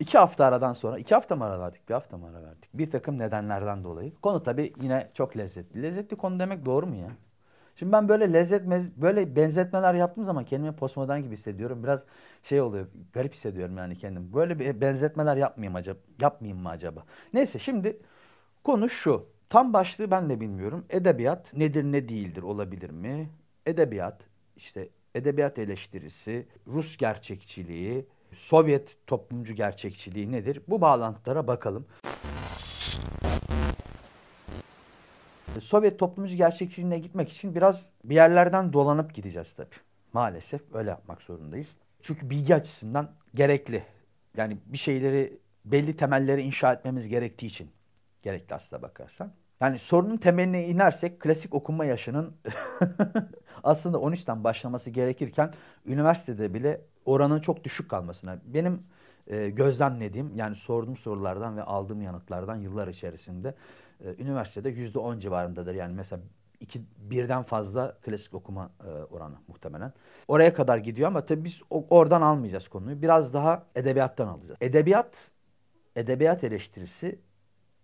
İki hafta aradan sonra, iki hafta mı ara verdik, bir hafta mı ara verdik? Bir takım nedenlerden dolayı. Konu tabii yine çok lezzetli. Lezzetli konu demek doğru mu ya? Şimdi ben böyle lezzet, böyle benzetmeler yaptığım zaman kendimi postmodern gibi hissediyorum. Biraz şey oluyor, garip hissediyorum yani kendim. Böyle benzetmeler yapmayayım acaba, yapmayayım mı acaba? Neyse şimdi konu şu. Tam başlığı ben de bilmiyorum. Edebiyat nedir ne değildir olabilir mi? Edebiyat işte edebiyat eleştirisi, Rus gerçekçiliği, Sovyet toplumcu gerçekçiliği nedir? Bu bağlantılara bakalım. Sovyet toplumcu gerçekçiliğine gitmek için biraz bir yerlerden dolanıp gideceğiz tabii. Maalesef öyle yapmak zorundayız. Çünkü bilgi açısından gerekli. Yani bir şeyleri belli temelleri inşa etmemiz gerektiği için gerekli aslına bakarsan. Yani sorunun temeline inersek klasik okuma yaşının aslında 13'ten başlaması gerekirken üniversitede bile oranın çok düşük kalmasına. Benim e, gözlemlediğim yani sorduğum sorulardan ve aldığım yanıtlardan yıllar içerisinde e, üniversitede yüzde on civarındadır. Yani mesela iki, birden fazla klasik okuma e, oranı muhtemelen. Oraya kadar gidiyor ama tabii biz o, oradan almayacağız konuyu. Biraz daha edebiyattan alacağız. Edebiyat, edebiyat eleştirisi,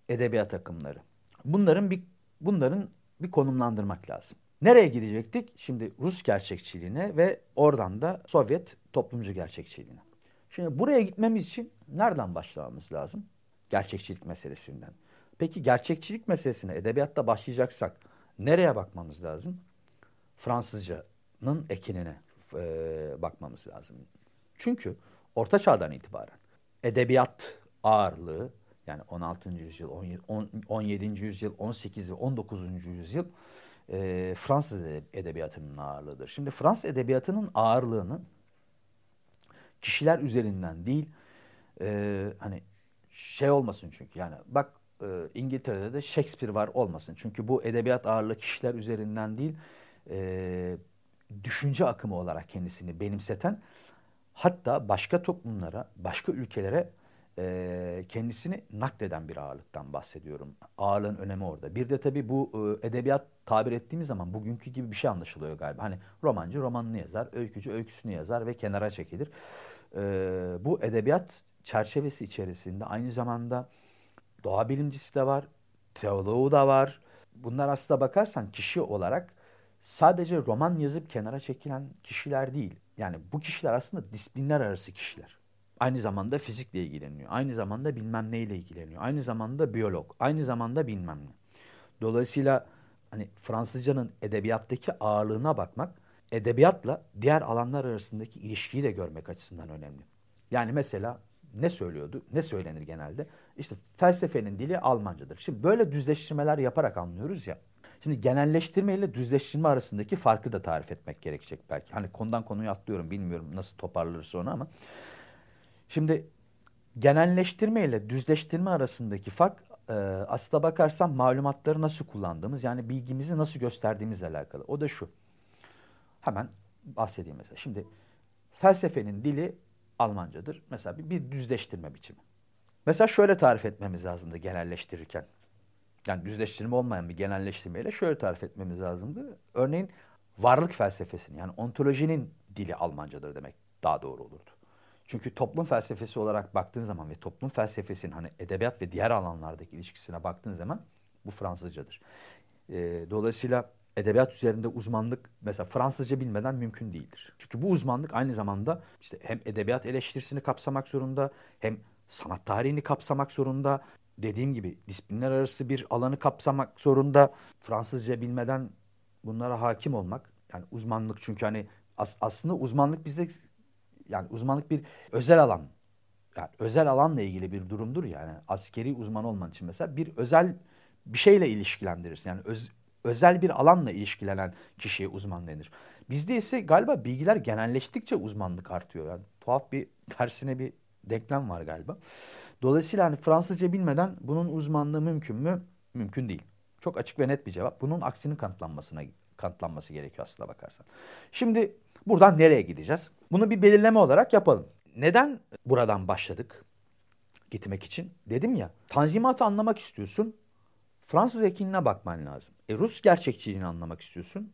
edebiyat akımları. Bunların bir bunların bir konumlandırmak lazım. Nereye gidecektik? Şimdi Rus gerçekçiliğine ve oradan da Sovyet toplumcu gerçekçiliğine. Şimdi buraya gitmemiz için nereden başlamamız lazım? Gerçekçilik meselesinden. Peki gerçekçilik meselesine edebiyatta başlayacaksak nereye bakmamız lazım? Fransızcanın ekinine e, bakmamız lazım. Çünkü Orta Çağ'dan itibaren edebiyat ağırlığı yani 16. yüzyıl, 17. yüzyıl, 18. ve 19. yüzyıl e, Fransız edebiyatının ağırlığıdır. Şimdi Fransız edebiyatının ağırlığını kişiler üzerinden değil, e, hani şey olmasın çünkü yani bak e, İngiltere'de de Shakespeare var olmasın. Çünkü bu edebiyat ağırlığı kişiler üzerinden değil, e, düşünce akımı olarak kendisini benimseten, hatta başka toplumlara, başka ülkelere e, kendisini nakleden bir ağırlıktan bahsediyorum. Ağırlığın önemi orada. Bir de tabii bu e, edebiyat tabir ettiğimiz zaman bugünkü gibi bir şey anlaşılıyor galiba. Hani romancı romanını yazar, öykücü öyküsünü yazar ve kenara çekilir. E, bu edebiyat çerçevesi içerisinde aynı zamanda doğa bilimcisi de var, teoloğu da var. Bunlar aslında bakarsan kişi olarak sadece roman yazıp kenara çekilen kişiler değil. Yani bu kişiler aslında disiplinler arası kişiler. Aynı zamanda fizikle ilgileniyor. Aynı zamanda bilmem neyle ilgileniyor. Aynı zamanda biyolog. Aynı zamanda bilmem ne. Dolayısıyla hani Fransızcanın edebiyattaki ağırlığına bakmak, edebiyatla diğer alanlar arasındaki ilişkiyi de görmek açısından önemli. Yani mesela ne söylüyordu? Ne söylenir genelde? İşte felsefenin dili Almancadır. Şimdi böyle düzleştirmeler yaparak anlıyoruz ya. Şimdi genelleştirme ile düzleştirme arasındaki farkı da tarif etmek gerekecek belki. Hani konudan konuya atlıyorum bilmiyorum nasıl toparlarız sonra ama. Şimdi genelleştirme ile düzleştirme arasındaki fark e, aslına bakarsan malumatları nasıl kullandığımız yani bilgimizi nasıl gösterdiğimizle alakalı. O da şu. Hemen bahsedeyim mesela. Şimdi felsefenin dili Almancadır. Mesela bir, bir düzleştirme biçimi. Mesela şöyle tarif etmemiz lazımdı genelleştirirken. Yani düzleştirme olmayan bir genelleştirmeyle şöyle tarif etmemiz lazımdı. Örneğin varlık felsefesinin yani ontolojinin dili Almancadır demek daha doğru olurdu. Çünkü toplum felsefesi olarak baktığın zaman ve toplum felsefesinin hani edebiyat ve diğer alanlardaki ilişkisine baktığın zaman bu Fransızcadır. E, dolayısıyla edebiyat üzerinde uzmanlık mesela Fransızca bilmeden mümkün değildir. Çünkü bu uzmanlık aynı zamanda işte hem edebiyat eleştirisini kapsamak zorunda hem sanat tarihini kapsamak zorunda. Dediğim gibi disiplinler arası bir alanı kapsamak zorunda. Fransızca bilmeden bunlara hakim olmak yani uzmanlık çünkü hani as, aslında uzmanlık bizde yani uzmanlık bir özel alan. Yani özel alanla ilgili bir durumdur yani. Askeri uzman olman için mesela bir özel bir şeyle ilişkilendirirsin. Yani öz, özel bir alanla ilişkilenen kişiye uzman denir. Bizde ise galiba bilgiler genelleştikçe uzmanlık artıyor. Yani tuhaf bir tersine bir denklem var galiba. Dolayısıyla hani Fransızca bilmeden bunun uzmanlığı mümkün mü? Mümkün değil. Çok açık ve net bir cevap. Bunun aksinin kanıtlanmasına kanıtlanması gerekiyor aslında bakarsan. Şimdi buradan nereye gideceğiz? Bunu bir belirleme olarak yapalım. Neden buradan başladık gitmek için? Dedim ya tanzimatı anlamak istiyorsun. Fransız ekinine bakman lazım. E, Rus gerçekçiliğini anlamak istiyorsun.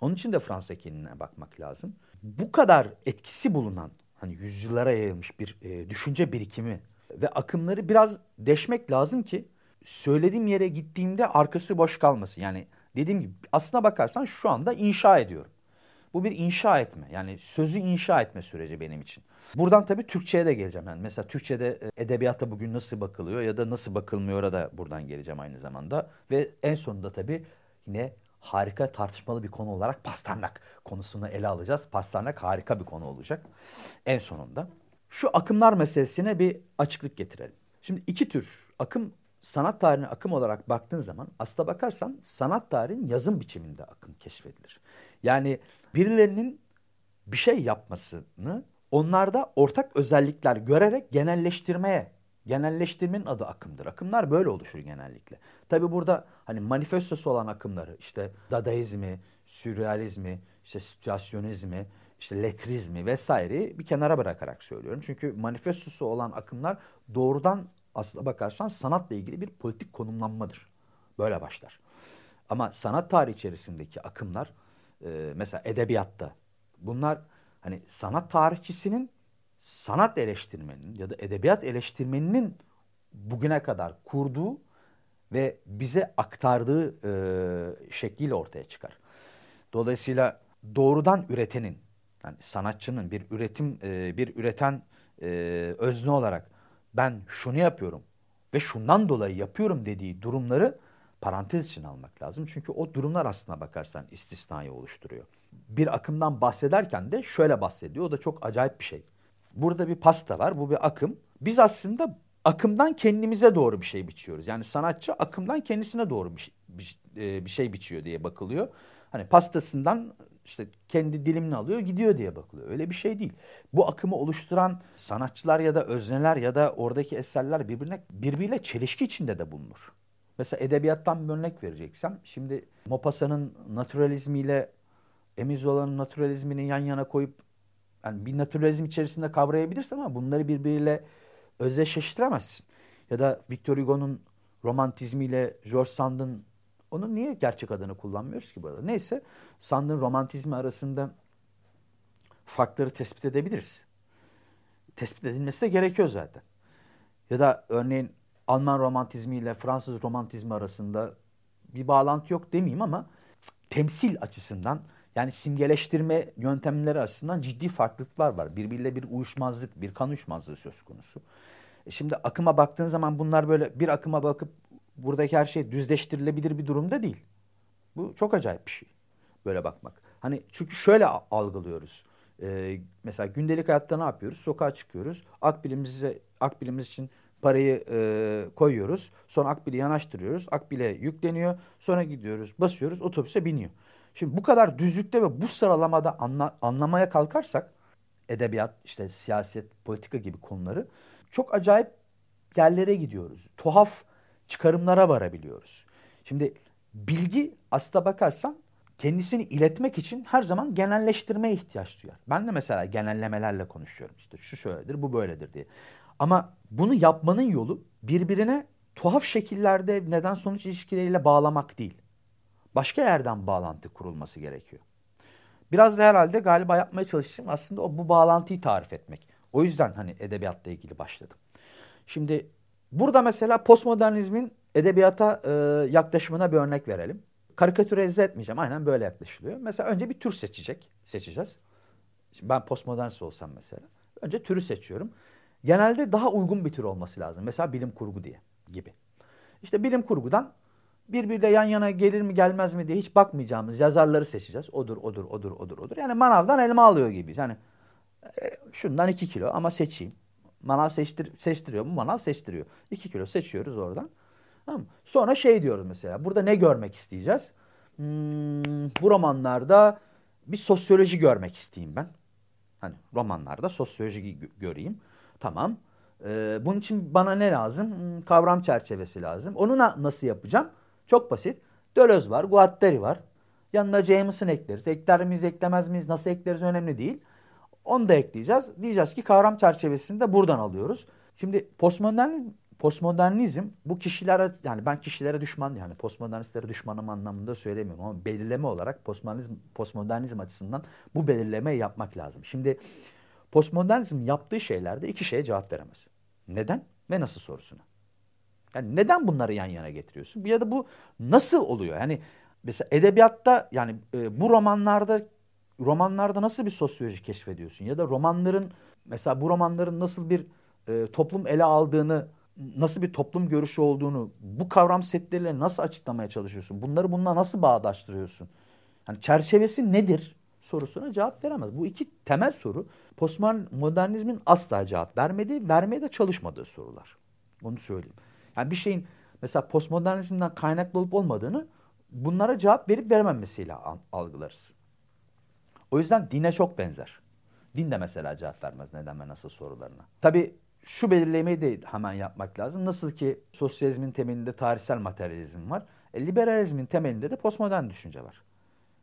Onun için de Fransız ekinine bakmak lazım. Bu kadar etkisi bulunan hani yüzyıllara yayılmış bir e, düşünce birikimi Ve akımları biraz deşmek lazım ki söylediğim yere gittiğimde arkası boş kalmasın. Yani dediğim gibi aslına bakarsan şu anda inşa ediyorum. Bu bir inşa etme. Yani sözü inşa etme süreci benim için. Buradan tabii Türkçe'ye de geleceğim. Yani mesela Türkçe'de e, edebiyata bugün nasıl bakılıyor ya da nasıl bakılmıyor da buradan geleceğim aynı zamanda. Ve en sonunda tabii yine harika tartışmalı bir konu olarak pasternak konusunu ele alacağız. Pasternak harika bir konu olacak en sonunda. Şu akımlar meselesine bir açıklık getirelim. Şimdi iki tür akım sanat tarihine akım olarak baktığın zaman aslına bakarsan sanat tarihinin yazım biçiminde akım keşfedilir. Yani birilerinin bir şey yapmasını onlarda ortak özellikler görerek genelleştirmeye Genelleştirmenin adı akımdır. Akımlar böyle oluşur genellikle. Tabi burada hani manifestosu olan akımları işte dadaizmi, sürrealizmi, işte situasyonizmi, işte letrizmi vesaire bir kenara bırakarak söylüyorum. Çünkü manifestosu olan akımlar doğrudan aslına bakarsan sanatla ilgili bir politik konumlanmadır. Böyle başlar. Ama sanat tarihi içerisindeki akımlar e, mesela edebiyatta bunlar hani sanat tarihçisinin sanat eleştirmeninin ya da edebiyat eleştirmeninin bugüne kadar kurduğu ve bize aktardığı e, şekliyle ortaya çıkar. Dolayısıyla doğrudan üretenin, yani sanatçının bir üretim, e, bir üreten e, özne olarak ben şunu yapıyorum ve şundan dolayı yapıyorum dediği durumları parantez için almak lazım. Çünkü o durumlar aslına bakarsan istisnayı oluşturuyor. Bir akımdan bahsederken de şöyle bahsediyor. O da çok acayip bir şey. Burada bir pasta var. Bu bir akım. Biz aslında akımdan kendimize doğru bir şey biçiyoruz. Yani sanatçı akımdan kendisine doğru bir, bir, e, bir şey biçiyor diye bakılıyor. Hani pastasından işte kendi dilimini alıyor gidiyor diye bakılıyor. Öyle bir şey değil. Bu akımı oluşturan sanatçılar ya da özneler ya da oradaki eserler birbirine birbiriyle çelişki içinde de bulunur. Mesela edebiyattan bir örnek vereceksem şimdi Maupassant'ın naturalizmiyle Emizola'nın naturalizmini yan yana koyup yani bir naturalizm içerisinde kavrayabilirsin ama bunları birbiriyle özdeşleştiremezsin. Ya da Victor Hugo'nun romantizmiyle George Sand'ın onun niye gerçek adını kullanmıyoruz ki burada? Neyse Sand'ın romantizmi arasında farkları tespit edebiliriz. Tespit edilmesi de gerekiyor zaten. Ya da örneğin Alman romantizmi ile Fransız romantizmi arasında bir bağlantı yok demeyeyim ama temsil açısından yani simgeleştirme yöntemleri açısından ciddi farklılıklar var. Birbiriyle bir uyuşmazlık, bir kan uyuşmazlığı söz konusu. E şimdi akıma baktığın zaman bunlar böyle bir akıma bakıp buradaki her şey düzleştirilebilir bir durumda değil. Bu çok acayip bir şey. Böyle bakmak. Hani çünkü şöyle algılıyoruz. Ee, mesela gündelik hayatta ne yapıyoruz? Sokağa çıkıyoruz. Akbilimize, akbilimiz için parayı e, koyuyoruz. Sonra akbili yanaştırıyoruz. Akbile yükleniyor. Sonra gidiyoruz, basıyoruz, otobüse biniyor. Şimdi bu kadar düzlükte ve bu sıralamada anla, anlamaya kalkarsak edebiyat, işte siyaset, politika gibi konuları çok acayip yerlere gidiyoruz. Tuhaf çıkarımlara varabiliyoruz. Şimdi bilgi aslına bakarsan kendisini iletmek için her zaman genelleştirmeye ihtiyaç duyar. Ben de mesela genellemelerle konuşuyorum. İşte şu şöyledir, bu böyledir diye. Ama bunu yapmanın yolu birbirine tuhaf şekillerde neden sonuç ilişkileriyle bağlamak değil başka yerden bağlantı kurulması gerekiyor. Biraz da herhalde galiba yapmaya çalıştım aslında o bu bağlantıyı tarif etmek. O yüzden hani edebiyatla ilgili başladım. Şimdi burada mesela postmodernizmin edebiyata e, yaklaşımına bir örnek verelim. Karikatürize etmeyeceğim. Aynen böyle yaklaşılıyor. Mesela önce bir tür seçecek, seçeceğiz. Şimdi ben postmodernist olsam mesela. Önce türü seçiyorum. Genelde daha uygun bir tür olması lazım. Mesela bilim kurgu diye gibi. İşte bilim kurgudan birbiriyle yan yana gelir mi gelmez mi diye hiç bakmayacağımız yazarları seçeceğiz. Odur, odur, odur, odur, odur. Yani manavdan elma alıyor gibiyiz. Yani e, şundan iki kilo ama seçeyim. Manav seçtir, seçtiriyor mu? Manav seçtiriyor. İki kilo seçiyoruz oradan. Tamam Sonra şey diyoruz mesela. Burada ne görmek isteyeceğiz? Hmm, bu romanlarda bir sosyoloji görmek isteyeyim ben. Hani romanlarda sosyoloji göreyim. Tamam. Ee, bunun için bana ne lazım? Hmm, kavram çerçevesi lazım. Onu na nasıl yapacağım? Çok basit. Dölöz var, Guattari var. Yanına James'ın ekleriz. Ekler miyiz, eklemez miyiz, nasıl ekleriz önemli değil. Onu da ekleyeceğiz. Diyeceğiz ki kavram çerçevesini de buradan alıyoruz. Şimdi postmodern postmodernizm bu kişilere yani ben kişilere düşman yani postmodernistlere düşmanım anlamında söylemiyorum ama belirleme olarak postmodernizm postmodernizm açısından bu belirlemeyi yapmak lazım. Şimdi postmodernizm yaptığı şeylerde iki şeye cevap veremez. Neden? ve nasıl sorusuna. Yani neden bunları yan yana getiriyorsun? Ya da bu nasıl oluyor? Yani mesela edebiyatta yani e, bu romanlarda romanlarda nasıl bir sosyoloji keşfediyorsun? Ya da romanların mesela bu romanların nasıl bir e, toplum ele aldığını, nasıl bir toplum görüşü olduğunu, bu kavram setleriyle nasıl açıklamaya çalışıyorsun? Bunları bununla nasıl bağdaştırıyorsun? Yani çerçevesi nedir? Sorusuna cevap veremez. Bu iki temel soru postmodernizmin asla cevap vermediği, vermeye de çalışmadığı sorular. Onu söyleyeyim. Yani bir şeyin mesela postmodernizmden kaynaklı olup olmadığını bunlara cevap verip verememesiyle algılarız. O yüzden dine çok benzer. Din de mesela cevap vermez neden ve nasıl sorularına. Tabii şu belirlemeyi de hemen yapmak lazım. Nasıl ki sosyalizmin temelinde tarihsel materyalizm var. E, liberalizmin temelinde de postmodern düşünce var.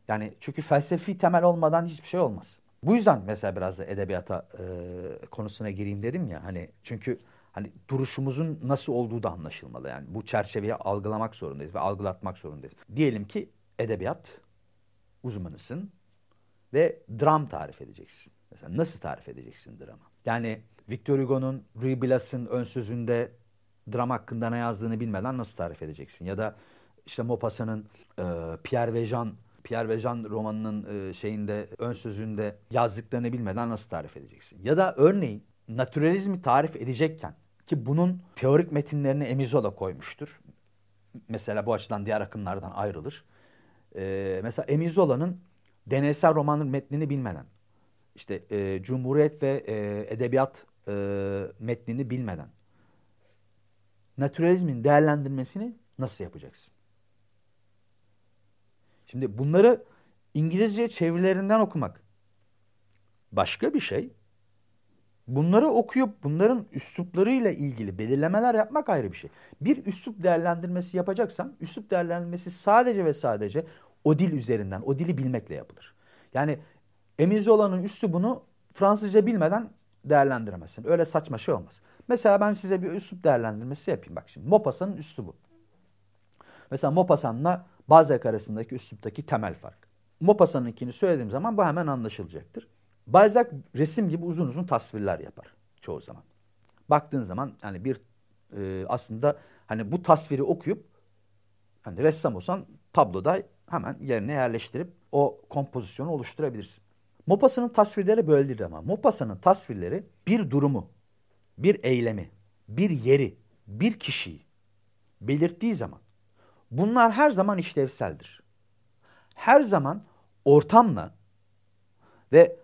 Yani çünkü felsefi temel olmadan hiçbir şey olmaz. Bu yüzden mesela biraz da edebiyata e, konusuna gireyim dedim ya. Hani çünkü hani duruşumuzun nasıl olduğu da anlaşılmalı. Yani bu çerçeveyi algılamak zorundayız ve algılatmak zorundayız. Diyelim ki edebiyat uzmanısın ve dram tarif edeceksin. Mesela nasıl tarif edeceksin drama? Yani Victor Hugo'nun Ruy Blas'ın ön sözünde dram hakkında ne yazdığını bilmeden nasıl tarif edeceksin? Ya da işte Maupassant'ın e, Pierre ve Jean Pierre ve romanının e, şeyinde ön sözünde yazdıklarını bilmeden nasıl tarif edeceksin? Ya da örneğin naturalizmi tarif edecekken ki bunun teorik metinlerini Emizola koymuştur. Mesela bu açıdan diğer akımlardan ayrılır. Ee, mesela Emizola'nın deneysel romanın metnini bilmeden, işte e, Cumhuriyet ve e, Edebiyat e, metnini bilmeden, naturalizmin değerlendirmesini nasıl yapacaksın? Şimdi bunları İngilizce çevirilerinden okumak başka bir şey. Bunları okuyup bunların üsluplarıyla ilgili belirlemeler yapmak ayrı bir şey. Bir üslup değerlendirmesi yapacaksan üslup değerlendirmesi sadece ve sadece o dil üzerinden, o dili bilmekle yapılır. Yani Emizola'nın üslubunu Fransızca bilmeden değerlendiremezsin. Öyle saçma şey olmaz. Mesela ben size bir üslup değerlendirmesi yapayım. Bak şimdi Maupassant'ın üslubu. Mesela Maupassant'la Balzac arasındaki üsluptaki temel fark. Maupassant'ınkini söylediğim zaman bu hemen anlaşılacaktır. Balzac resim gibi uzun uzun tasvirler yapar çoğu zaman. Baktığın zaman yani bir e, aslında hani bu tasviri okuyup hani ressam olsan tabloda hemen yerine yerleştirip o kompozisyonu oluşturabilirsin. Maupassant'ın tasvirleri böyle değil ama. Maupassant'ın tasvirleri bir durumu, bir eylemi, bir yeri, bir kişiyi belirttiği zaman bunlar her zaman işlevseldir. Her zaman ortamla ve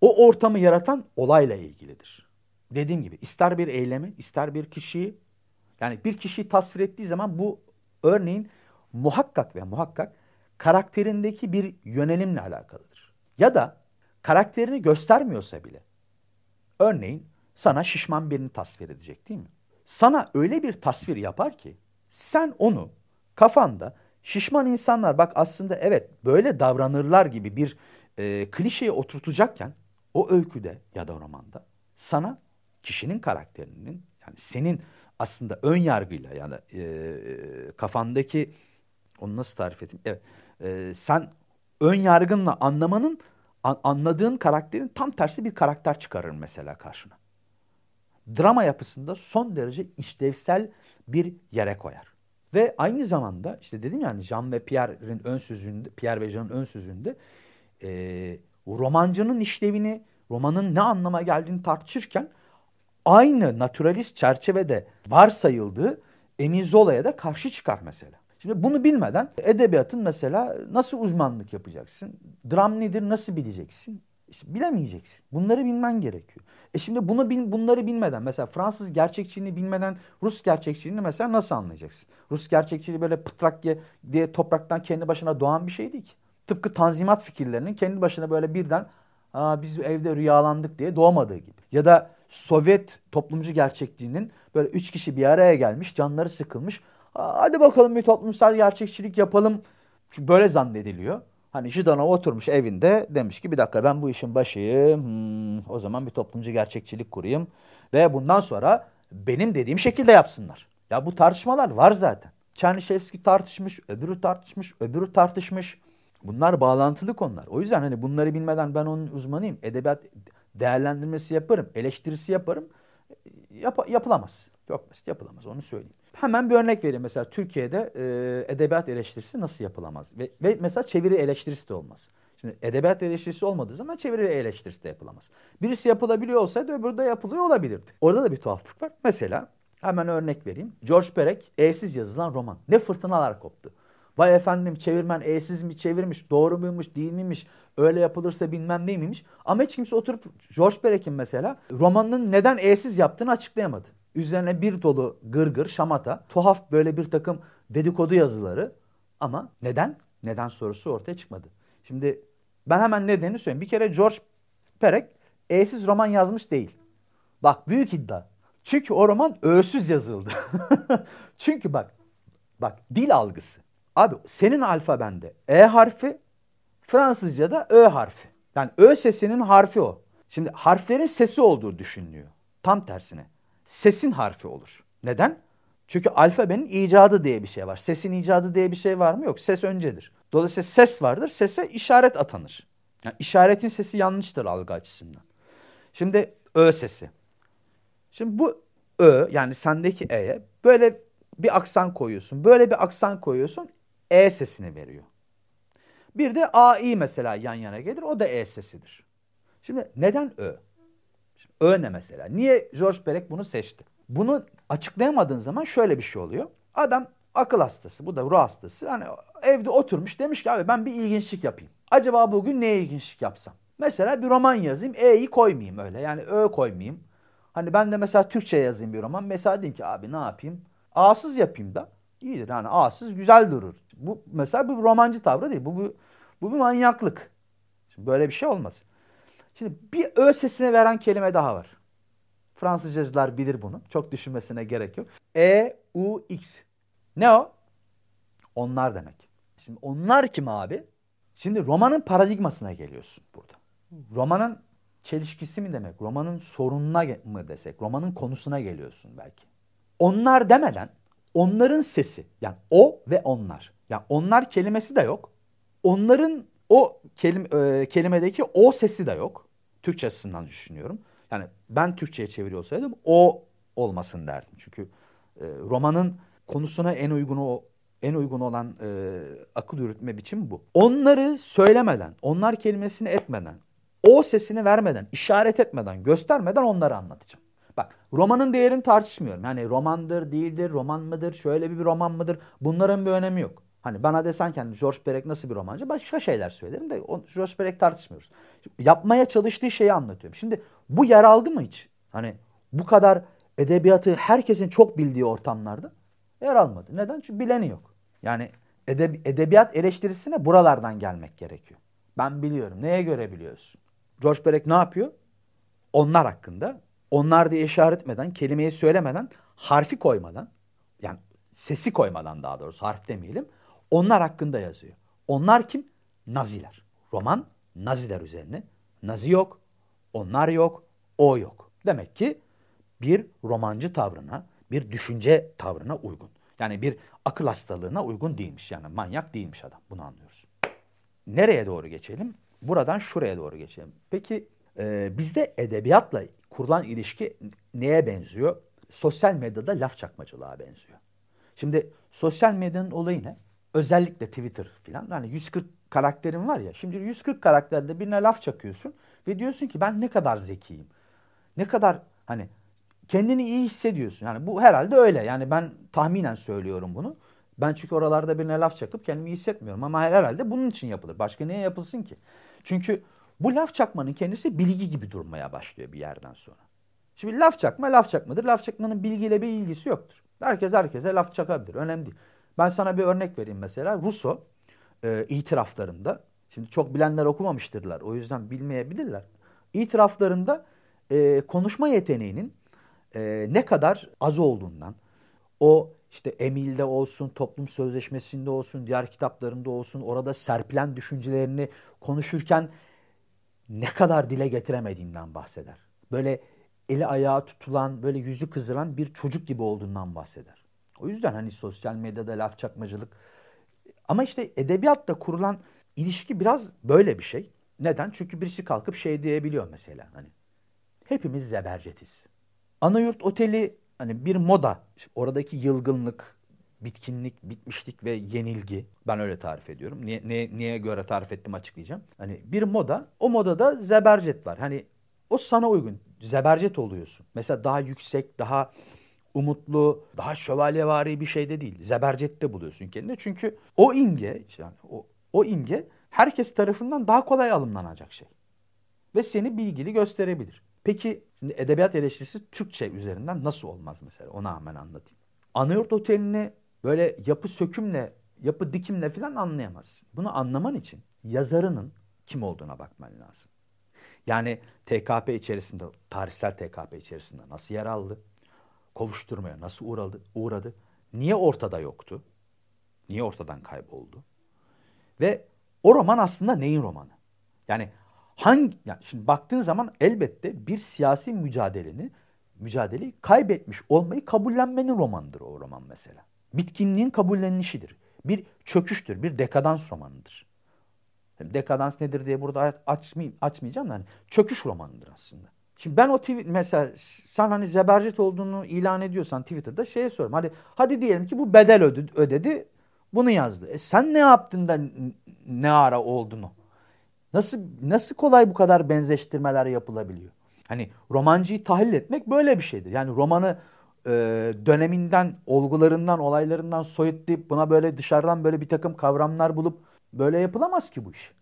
o ortamı yaratan olayla ilgilidir. Dediğim gibi ister bir eylemi, ister bir kişiyi yani bir kişiyi tasvir ettiği zaman bu örneğin muhakkak ve muhakkak karakterindeki bir yönelimle alakalıdır. Ya da karakterini göstermiyorsa bile örneğin sana şişman birini tasvir edecek değil mi? Sana öyle bir tasvir yapar ki sen onu kafanda şişman insanlar bak aslında evet böyle davranırlar gibi bir e, klişeye oturtacakken o öyküde ya da romanda sana kişinin karakterinin yani senin aslında ön yargıyla yani e, kafandaki onu nasıl tarif edeyim? Evet. E, sen ön yargınla anlamanın an, anladığın karakterin tam tersi bir karakter çıkarır mesela karşına. Drama yapısında son derece işlevsel bir yere koyar. Ve aynı zamanda işte dedim yani Jean ve Pierre'in ön sözünde, Pierre ve Jean'ın ön sözünde e, romancının işlevini, romanın ne anlama geldiğini tartışırken aynı naturalist çerçevede varsayıldığı Emile Zola'ya da karşı çıkar mesela. Şimdi bunu bilmeden edebiyatın mesela nasıl uzmanlık yapacaksın? Dram nedir nasıl bileceksin? İşte bilemeyeceksin. Bunları bilmen gerekiyor. E şimdi bunu bil, bunları bilmeden mesela Fransız gerçekçiliğini bilmeden Rus gerçekçiliğini mesela nasıl anlayacaksın? Rus gerçekçiliği böyle pıtrak diye topraktan kendi başına doğan bir şey değil ki. Tıpkı tanzimat fikirlerinin kendi başına böyle birden Aa, biz evde rüyalandık diye doğmadığı gibi. Ya da Sovyet toplumcu gerçekliğinin böyle üç kişi bir araya gelmiş, canları sıkılmış. Hadi bakalım bir toplumsal gerçekçilik yapalım. Çünkü böyle zannediliyor. Hani Jidanov oturmuş evinde demiş ki bir dakika ben bu işin başıyım. Hmm, o zaman bir toplumcu gerçekçilik kurayım. Ve bundan sonra benim dediğim şekilde yapsınlar. Ya bu tartışmalar var zaten. Çernişevski tartışmış, öbürü tartışmış, öbürü tartışmış. Bunlar bağlantılı konular. O yüzden hani bunları bilmeden ben onun uzmanıyım. Edebiyat değerlendirmesi yaparım, eleştirisi yaparım. Yap yapılamaz. Çok basit yapılamaz onu söyleyeyim. Hemen bir örnek vereyim. Mesela Türkiye'de e, edebiyat eleştirisi nasıl yapılamaz? Ve, ve mesela çeviri eleştirisi de olmaz. Şimdi edebiyat eleştirisi olmadığı zaman çeviri eleştirisi de yapılamaz. Birisi yapılabiliyor olsaydı öbürü de yapılıyor olabilirdi. Orada da bir tuhaflık var. Mesela hemen örnek vereyim. George Perec E'siz yazılan roman. Ne fırtınalar koptu. Vay efendim çevirmen E'siz mi çevirmiş, doğru muymuş, değil miymiş, öyle yapılırsa bilmem ne miymiş. Ama hiç kimse oturup George Perec'in mesela romanının neden E'siz yaptığını açıklayamadı. Üzerine bir dolu gırgır, şamata, tuhaf böyle bir takım dedikodu yazıları ama neden? Neden sorusu ortaya çıkmadı. Şimdi ben hemen nedenini söyleyeyim. Bir kere George Perec E'siz roman yazmış değil. Bak büyük iddia. Çünkü o roman ö'süz yazıldı. Çünkü bak, bak dil algısı. Abi senin alfabende E harfi, Fransızca'da Ö harfi. Yani Ö sesinin harfi o. Şimdi harflerin sesi olduğu düşünülüyor. Tam tersine. Sesin harfi olur. Neden? Çünkü alfabenin icadı diye bir şey var. Sesin icadı diye bir şey var mı? Yok. Ses öncedir. Dolayısıyla ses vardır. Sese işaret atanır. Yani işaretin sesi yanlıştır algı açısından. Şimdi Ö sesi. Şimdi bu Ö yani sendeki E'ye böyle bir aksan koyuyorsun. Böyle bir aksan koyuyorsun. E sesini veriyor. Bir de AI mesela yan yana gelir. O da E sesidir. Şimdi neden Ö? Şimdi Ö ne mesela? Niye George Perec bunu seçti? Bunu açıklayamadığın zaman şöyle bir şey oluyor. Adam akıl hastası, bu da ruh hastası. Hani evde oturmuş demiş ki abi ben bir ilginçlik yapayım. Acaba bugün ne ilginçlik yapsam? Mesela bir roman yazayım, E'yi koymayayım öyle. Yani Ö koymayayım. Hani ben de mesela Türkçe yazayım bir roman. Mesela diyeyim ki abi ne yapayım? A'sız yapayım da iyidir. Yani A'sız güzel durur. Bu mesela bu romancı tavrı değil. Bu, bu, bu bir manyaklık. Şimdi böyle bir şey olmaz. Şimdi bir Ö sesine veren kelime daha var. Fransızcacılar bilir bunu. Çok düşünmesine gerek yok. E, U, X. Ne o? Onlar demek. Şimdi onlar kim abi? Şimdi romanın paradigmasına geliyorsun burada. Romanın çelişkisi mi demek? Romanın sorununa mı desek? Romanın konusuna geliyorsun belki. Onlar demeden onların sesi yani o ve onlar. Yani onlar kelimesi de yok. Onların o kelim, e, kelimedeki o sesi de yok. Türkçe açısından düşünüyorum. Yani ben Türkçe'ye çeviriyor olsaydım o olmasın derdim. Çünkü e, romanın konusuna en uygun o en uygun olan e, akıl yürütme biçimi bu. Onları söylemeden, onlar kelimesini etmeden, o sesini vermeden, işaret etmeden, göstermeden onları anlatacağım. Bak romanın değerini tartışmıyorum. Yani romandır, değildir, roman mıdır, şöyle bir roman mıdır? Bunların bir önemi yok. Hani bana desen ki hani George Perec nasıl bir romancı? Başka şeyler söylerim de George Perec tartışmıyoruz. Şimdi yapmaya çalıştığı şeyi anlatıyorum. Şimdi bu yer aldı mı hiç? Hani bu kadar edebiyatı herkesin çok bildiği ortamlarda yer almadı. Neden? Çünkü bileni yok. Yani edeb edebiyat eleştirisine buralardan gelmek gerekiyor. Ben biliyorum. Neye göre biliyorsun? George Perec ne yapıyor? Onlar hakkında onlar diye işaret etmeden, kelimeyi söylemeden, harfi koymadan, yani sesi koymadan daha doğrusu harf demeyelim, onlar hakkında yazıyor. Onlar kim? Naziler. Roman Naziler üzerine. Nazi yok, onlar yok, o yok. Demek ki bir romancı tavrına, bir düşünce tavrına uygun. Yani bir akıl hastalığına uygun değilmiş. Yani manyak değilmiş adam. Bunu anlıyoruz. Nereye doğru geçelim? Buradan şuraya doğru geçelim. Peki e, bizde edebiyatla kurulan ilişki neye benziyor? Sosyal medyada laf çakmacılığa benziyor. Şimdi sosyal medyanın olayı ne? Özellikle Twitter falan. Yani 140 karakterin var ya. Şimdi 140 karakterde birine laf çakıyorsun ve diyorsun ki ben ne kadar zekiyim. Ne kadar hani kendini iyi hissediyorsun. Yani bu herhalde öyle. Yani ben tahminen söylüyorum bunu. Ben çünkü oralarda birine laf çakıp kendimi iyi hissetmiyorum. Ama herhalde bunun için yapılır. Başka neye yapılsın ki? Çünkü bu laf çakmanın kendisi bilgi gibi durmaya başlıyor bir yerden sonra. Şimdi laf çakma laf çakmadır. Laf çakmanın bilgiyle bir ilgisi yoktur. Herkes herkese laf çakabilir. Önemli değil. Ben sana bir örnek vereyim mesela. Rousseau e, itiraflarında, şimdi çok bilenler okumamıştırlar. O yüzden bilmeyebilirler. İtiraflarında e, konuşma yeteneğinin e, ne kadar az olduğundan, o işte Emil'de olsun, toplum sözleşmesinde olsun, diğer kitaplarında olsun, orada serpilen düşüncelerini konuşurken ne kadar dile getiremediğinden bahseder. Böyle eli ayağı tutulan, böyle yüzü kızıran bir çocuk gibi olduğundan bahseder. O yüzden hani sosyal medyada laf çakmacılık ama işte edebiyatla kurulan ilişki biraz böyle bir şey. Neden? Çünkü birisi kalkıp şey diyebiliyor mesela hani. Hepimiz zebercetiz. Anayurt Oteli hani bir moda, oradaki yılgınlık, bitkinlik, bitmişlik ve yenilgi. Ben öyle tarif ediyorum. Niye, niye, niye göre tarif ettim açıklayacağım. Hani bir moda, o modada zebercet var. Hani o sana uygun. Zebercet oluyorsun. Mesela daha yüksek, daha umutlu, daha şövalyevari bir şeyde değil. Zebercette buluyorsun kendini. Çünkü o imge, yani o, o imge herkes tarafından daha kolay alımlanacak şey. Ve seni bilgili gösterebilir. Peki şimdi edebiyat eleştirisi Türkçe üzerinden nasıl olmaz mesela? Ona hemen anlatayım. Anayurt Oteli'ni böyle yapı sökümle, yapı dikimle falan anlayamazsın. Bunu anlaman için yazarının kim olduğuna bakman lazım. Yani TKP içerisinde, tarihsel TKP içerisinde nasıl yer aldı? Kovuşturmaya nasıl uğradı? uğradı? Niye ortada yoktu? Niye ortadan kayboldu? Ve o roman aslında neyin romanı? Yani hangi yani şimdi baktığın zaman elbette bir siyasi mücadelenin mücadeleyi kaybetmiş olmayı kabullenmenin romanıdır o roman mesela. Bitkinliğin kabullenişidir. Bir çöküştür, bir dekadans romanıdır. Dekadans nedir diye burada açmay açmayacağım da hani çöküş romanıdır aslında. Şimdi ben o tweet mesela sen hani zebercet olduğunu ilan ediyorsan Twitter'da şeye soruyorum. Hadi hadi diyelim ki bu bedel ödedi bunu yazdı. E sen ne yaptın da ne ara olduğunu? Nasıl nasıl kolay bu kadar benzeştirmeler yapılabiliyor? Hani romancıyı tahlil etmek böyle bir şeydir. Yani romanı e, döneminden, olgularından, olaylarından soyutlayıp buna böyle dışarıdan böyle bir takım kavramlar bulup böyle yapılamaz ki bu iş.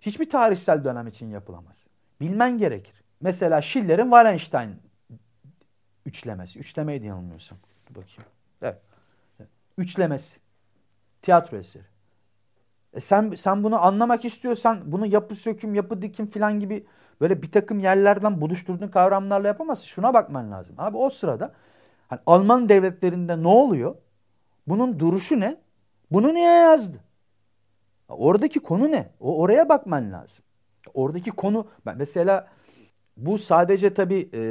Hiçbir tarihsel dönem için yapılamaz. Bilmen gerekir. Mesela Schiller'in Wallenstein üçlemesi. Üçlemeydi yanılmıyorsam. Dur bakayım. Evet. Üçlemesi. Tiyatro eseri. E sen, sen bunu anlamak istiyorsan bunu yapı söküm, yapı dikim falan gibi böyle bir takım yerlerden buluşturduğun kavramlarla yapamazsın. Şuna bakman lazım. Abi o sırada hani Alman devletlerinde ne oluyor? Bunun duruşu ne? Bunu niye yazdı? Oradaki konu ne? O oraya bakman lazım. Oradaki konu ben mesela bu sadece tabii e,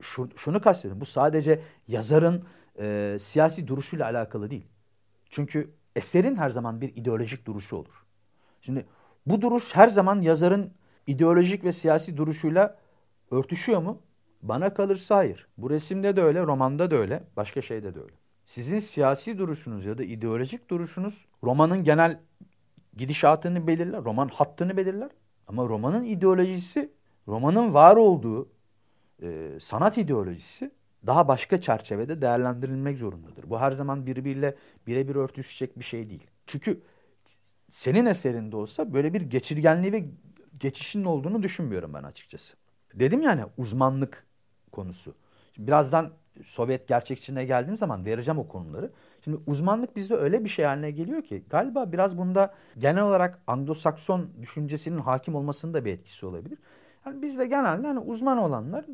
şu, şunu kastediyorum. Bu sadece yazarın e, siyasi duruşuyla alakalı değil. Çünkü eserin her zaman bir ideolojik duruşu olur. Şimdi bu duruş her zaman yazarın ideolojik ve siyasi duruşuyla örtüşüyor mu? Bana kalırsa hayır. Bu resimde de öyle, romanda da öyle, başka şeyde de öyle. Sizin siyasi duruşunuz ya da ideolojik duruşunuz romanın genel gidişatını belirler, roman hattını belirler. Ama romanın ideolojisi, romanın var olduğu e, sanat ideolojisi daha başka çerçevede değerlendirilmek zorundadır. Bu her zaman birbiriyle birebir örtüşecek bir şey değil. Çünkü senin eserinde olsa böyle bir geçirgenliği ve geçişinin olduğunu düşünmüyorum ben açıkçası. Dedim yani uzmanlık konusu. birazdan Sovyet gerçekçiliğine geldiğim zaman vereceğim o konuları. Şimdi uzmanlık bizde öyle bir şey haline geliyor ki galiba biraz bunda genel olarak Anglo-Sakson düşüncesinin hakim olmasının da bir etkisi olabilir. Yani bizde genelde hani uzman olanlar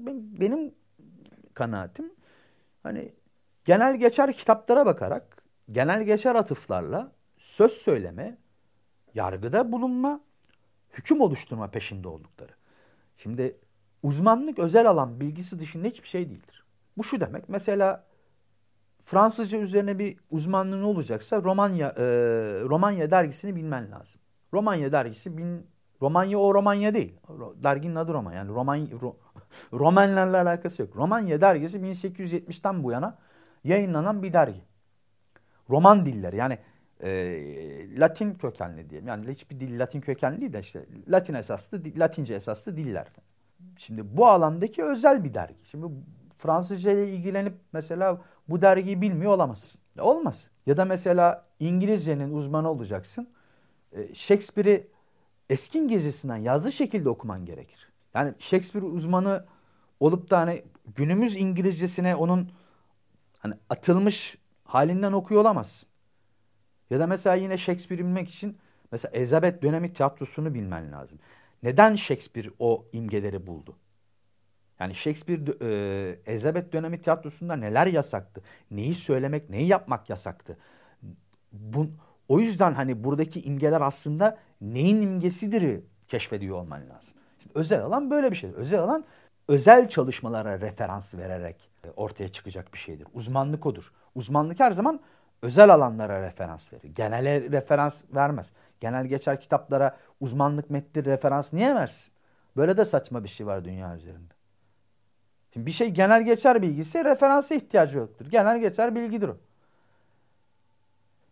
benim kanaatim hani genel geçer kitaplara bakarak genel geçer atıflarla söz söyleme, yargıda bulunma, hüküm oluşturma peşinde oldukları. Şimdi uzmanlık özel alan bilgisi dışında hiçbir şey değildir. Bu şu demek mesela Fransızca üzerine bir uzmanlığın olacaksa Romanya e, Romanya dergisini bilmen lazım. Romanya dergisi bin Romanya o Romanya değil. Derginin adı Romanya. Yani Roman Ro, Romanlarla alakası yok. Romanya dergisi 1870'ten bu yana yayınlanan bir dergi. Roman dilleri yani e, Latin kökenli diyelim. Yani hiçbir dil Latin kökenli değil de işte Latin esaslı, Latince esaslı diller. Şimdi bu alandaki özel bir dergi. Şimdi Fransızca ile ilgilenip mesela bu dergiyi bilmiyor olamazsın. Olmaz. Ya da mesela İngilizcenin uzmanı olacaksın. E, Shakespeare'i eski İngilizcesinden yazdığı şekilde okuman gerekir. Yani Shakespeare uzmanı olup da hani günümüz İngilizcesine onun hani atılmış halinden okuyor olamazsın. Ya da mesela yine Shakespeare'i bilmek için mesela Elizabeth dönemi tiyatrosunu bilmen lazım. Neden Shakespeare o imgeleri buldu? Yani Shakespeare e, Elizabeth dönemi tiyatrosunda neler yasaktı? Neyi söylemek, neyi yapmak yasaktı? Bu, o yüzden hani buradaki imgeler aslında neyin imgesidir keşfediyor olman lazım. Şimdi özel alan böyle bir şey. Özel alan özel çalışmalara referans vererek ortaya çıkacak bir şeydir. Uzmanlık odur. Uzmanlık her zaman özel alanlara referans verir. Genele referans vermez. Genel geçer kitaplara uzmanlık metni referans niye versin? Böyle de saçma bir şey var dünya üzerinde. Şimdi bir şey genel geçer bilgisi referansa ihtiyacı yoktur. Genel geçer bilgidir o.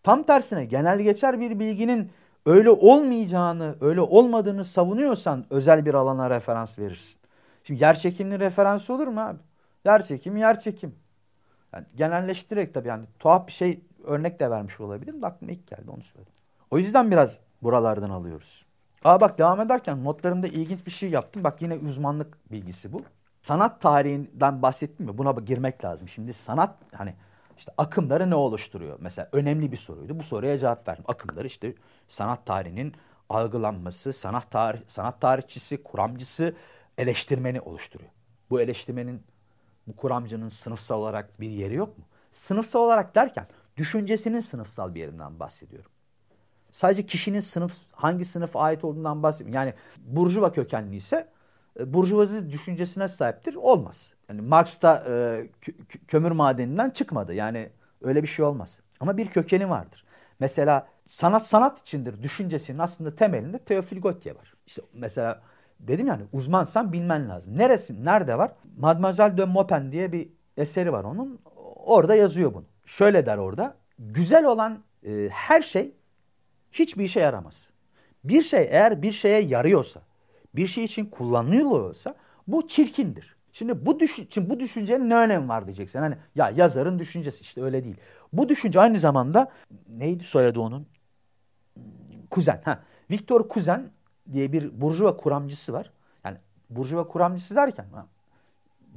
Tam tersine genel geçer bir bilginin öyle olmayacağını, öyle olmadığını savunuyorsan özel bir alana referans verirsin. Şimdi yer çekimli referans olur mu abi? Yer çekim, yer çekim. Yani genelleştirerek tabii yani tuhaf bir şey örnek de vermiş olabilirim de aklıma ilk geldi onu söyledim. O yüzden biraz buralardan alıyoruz. Aa bak devam ederken notlarımda ilginç bir şey yaptım. Bak yine uzmanlık bilgisi bu. Sanat tarihinden bahsettim mi? Buna girmek lazım. Şimdi sanat hani işte akımları ne oluşturuyor? Mesela önemli bir soruydu. Bu soruya cevap verdim. Akımları işte sanat tarihinin algılanması, sanat tarih, sanat tarihçisi, kuramcısı, eleştirmeni oluşturuyor. Bu eleştirmenin, bu kuramcının sınıfsal olarak bir yeri yok mu? Sınıfsal olarak derken düşüncesinin sınıfsal bir yerinden bahsediyorum. Sadece kişinin sınıf hangi sınıfa ait olduğundan bahsetmiyorum. Yani burjuva kökenli ise burjuvazi düşüncesine sahiptir. Olmaz. Yani Marx da e, kömür madeninden çıkmadı. Yani öyle bir şey olmaz. Ama bir kökeni vardır. Mesela sanat sanat içindir düşüncesinin aslında temelinde Teofil Gautier var. İşte mesela dedim yani uzmansan bilmen lazım. Neresi, nerede var? Mademoiselle de Maupin diye bir eseri var onun. Orada yazıyor bunu. Şöyle der orada. Güzel olan e, her şey hiçbir işe yaramaz. Bir şey eğer bir şeye yarıyorsa, bir şey için kullanılıyorsa bu çirkindir. Şimdi bu düşün, şimdi bu düşüncenin ne önemi var diyeceksin. Hani ya yazarın düşüncesi işte öyle değil. Bu düşünce aynı zamanda neydi soyadı onun? Kuzen. Ha. Victor Kuzen diye bir burjuva kuramcısı var. Yani burjuva kuramcısı derken ha,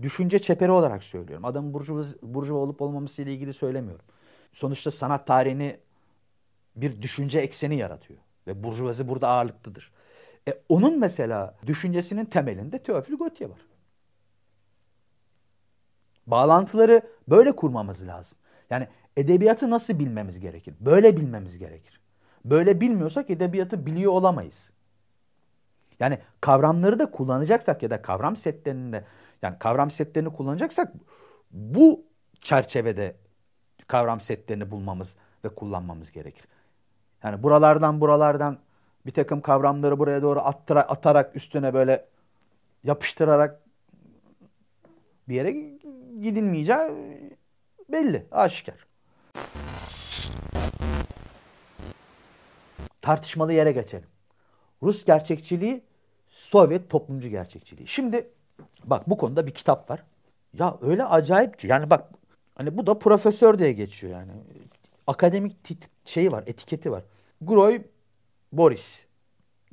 düşünce çeperi olarak söylüyorum. Adamın burjuva, burjuva olup olmaması ile ilgili söylemiyorum. Sonuçta sanat tarihini bir düşünce ekseni yaratıyor. Ve burjuvazi burada ağırlıklıdır. E, onun mesela düşüncesinin temelinde Teofil Gautier var. Bağlantıları böyle kurmamız lazım. Yani edebiyatı nasıl bilmemiz gerekir? Böyle bilmemiz gerekir. Böyle bilmiyorsak edebiyatı biliyor olamayız. Yani kavramları da kullanacaksak ya da kavram setlerinde yani kavram setlerini kullanacaksak bu çerçevede kavram setlerini bulmamız ve kullanmamız gerekir. Yani buralardan buralardan bir takım kavramları buraya doğru attıra, atarak üstüne böyle yapıştırarak bir yere gidilmeyeceği belli, aşikar. Tartışmalı yere geçelim. Rus gerçekçiliği, Sovyet toplumcu gerçekçiliği. Şimdi bak bu konuda bir kitap var. Ya öyle acayip ki yani bak hani bu da profesör diye geçiyor yani. Akademik şeyi var, etiketi var. Groy Boris.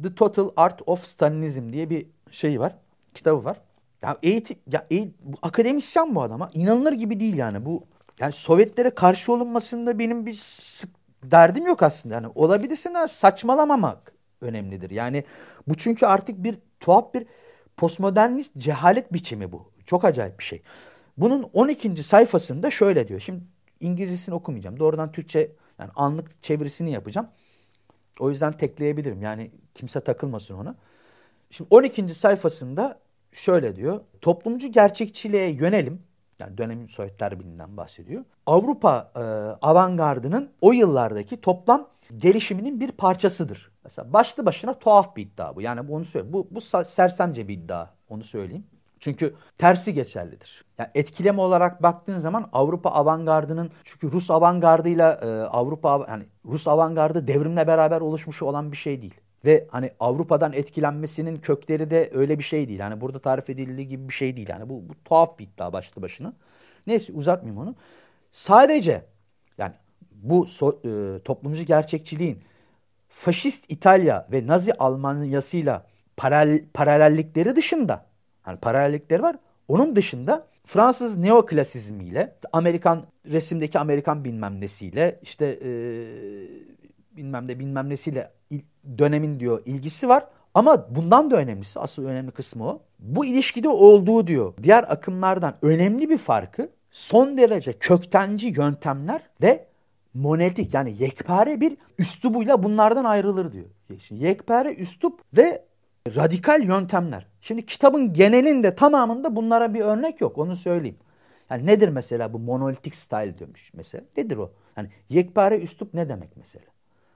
The Total Art of Stalinism diye bir şey var. Kitabı var. Ya eğitim ya eğit, bu akademisyen bu adama. inanılır gibi değil yani. Bu yani Sovyetlere karşı olunmasında benim bir sık derdim yok aslında. Yani olabilirse de saçmalamamak önemlidir. Yani bu çünkü artık bir tuhaf bir postmodernist cehalet biçimi bu. Çok acayip bir şey. Bunun 12. sayfasında şöyle diyor. Şimdi İngilizcesini okumayacağım. Doğrudan Türkçe yani anlık çevirisini yapacağım. O yüzden tekleyebilirim. Yani kimse takılmasın ona. Şimdi 12. sayfasında şöyle diyor. Toplumcu gerçekçiliğe yönelim. Yani dönemin Sovyetler Birliği'nden bahsediyor. Avrupa e, avantgardının o yıllardaki toplam gelişiminin bir parçasıdır. Mesela başlı başına tuhaf bir iddia bu. Yani onu söyle. Bu, bu sersemce bir iddia. Onu söyleyeyim. Çünkü tersi geçerlidir. Yani etkileme olarak baktığın zaman Avrupa avantgardının çünkü Rus avantgardıyla e, Avrupa yani Rus avantgardı devrimle beraber oluşmuş olan bir şey değil. Ve hani Avrupa'dan etkilenmesinin kökleri de öyle bir şey değil. Hani burada tarif edildiği gibi bir şey değil. Yani bu, bu tuhaf bir iddia başlı başına. Neyse uzatmayayım onu. Sadece yani bu so, e, toplumcu gerçekçiliğin faşist İtalya ve Nazi Almanyasıyla paralel, paralellikleri dışında hani paralellikleri var. Onun dışında Fransız neoklasizmiyle, Amerikan resimdeki Amerikan bilmem nesiyle, işte e, bilmem de bilmem nesiyle il, dönemin diyor ilgisi var. Ama bundan da önemlisi, asıl önemli kısmı o. Bu ilişkide olduğu diyor diğer akımlardan önemli bir farkı son derece köktenci yöntemler ve monetik yani yekpare bir üslubuyla bunlardan ayrılır diyor. Şimdi yekpare üslup ve radikal yöntemler. Şimdi kitabın genelinde tamamında bunlara bir örnek yok onu söyleyeyim. Yani nedir mesela bu monolitik style diyormuş mesela. Nedir o? Yani yekpare üslup ne demek mesela?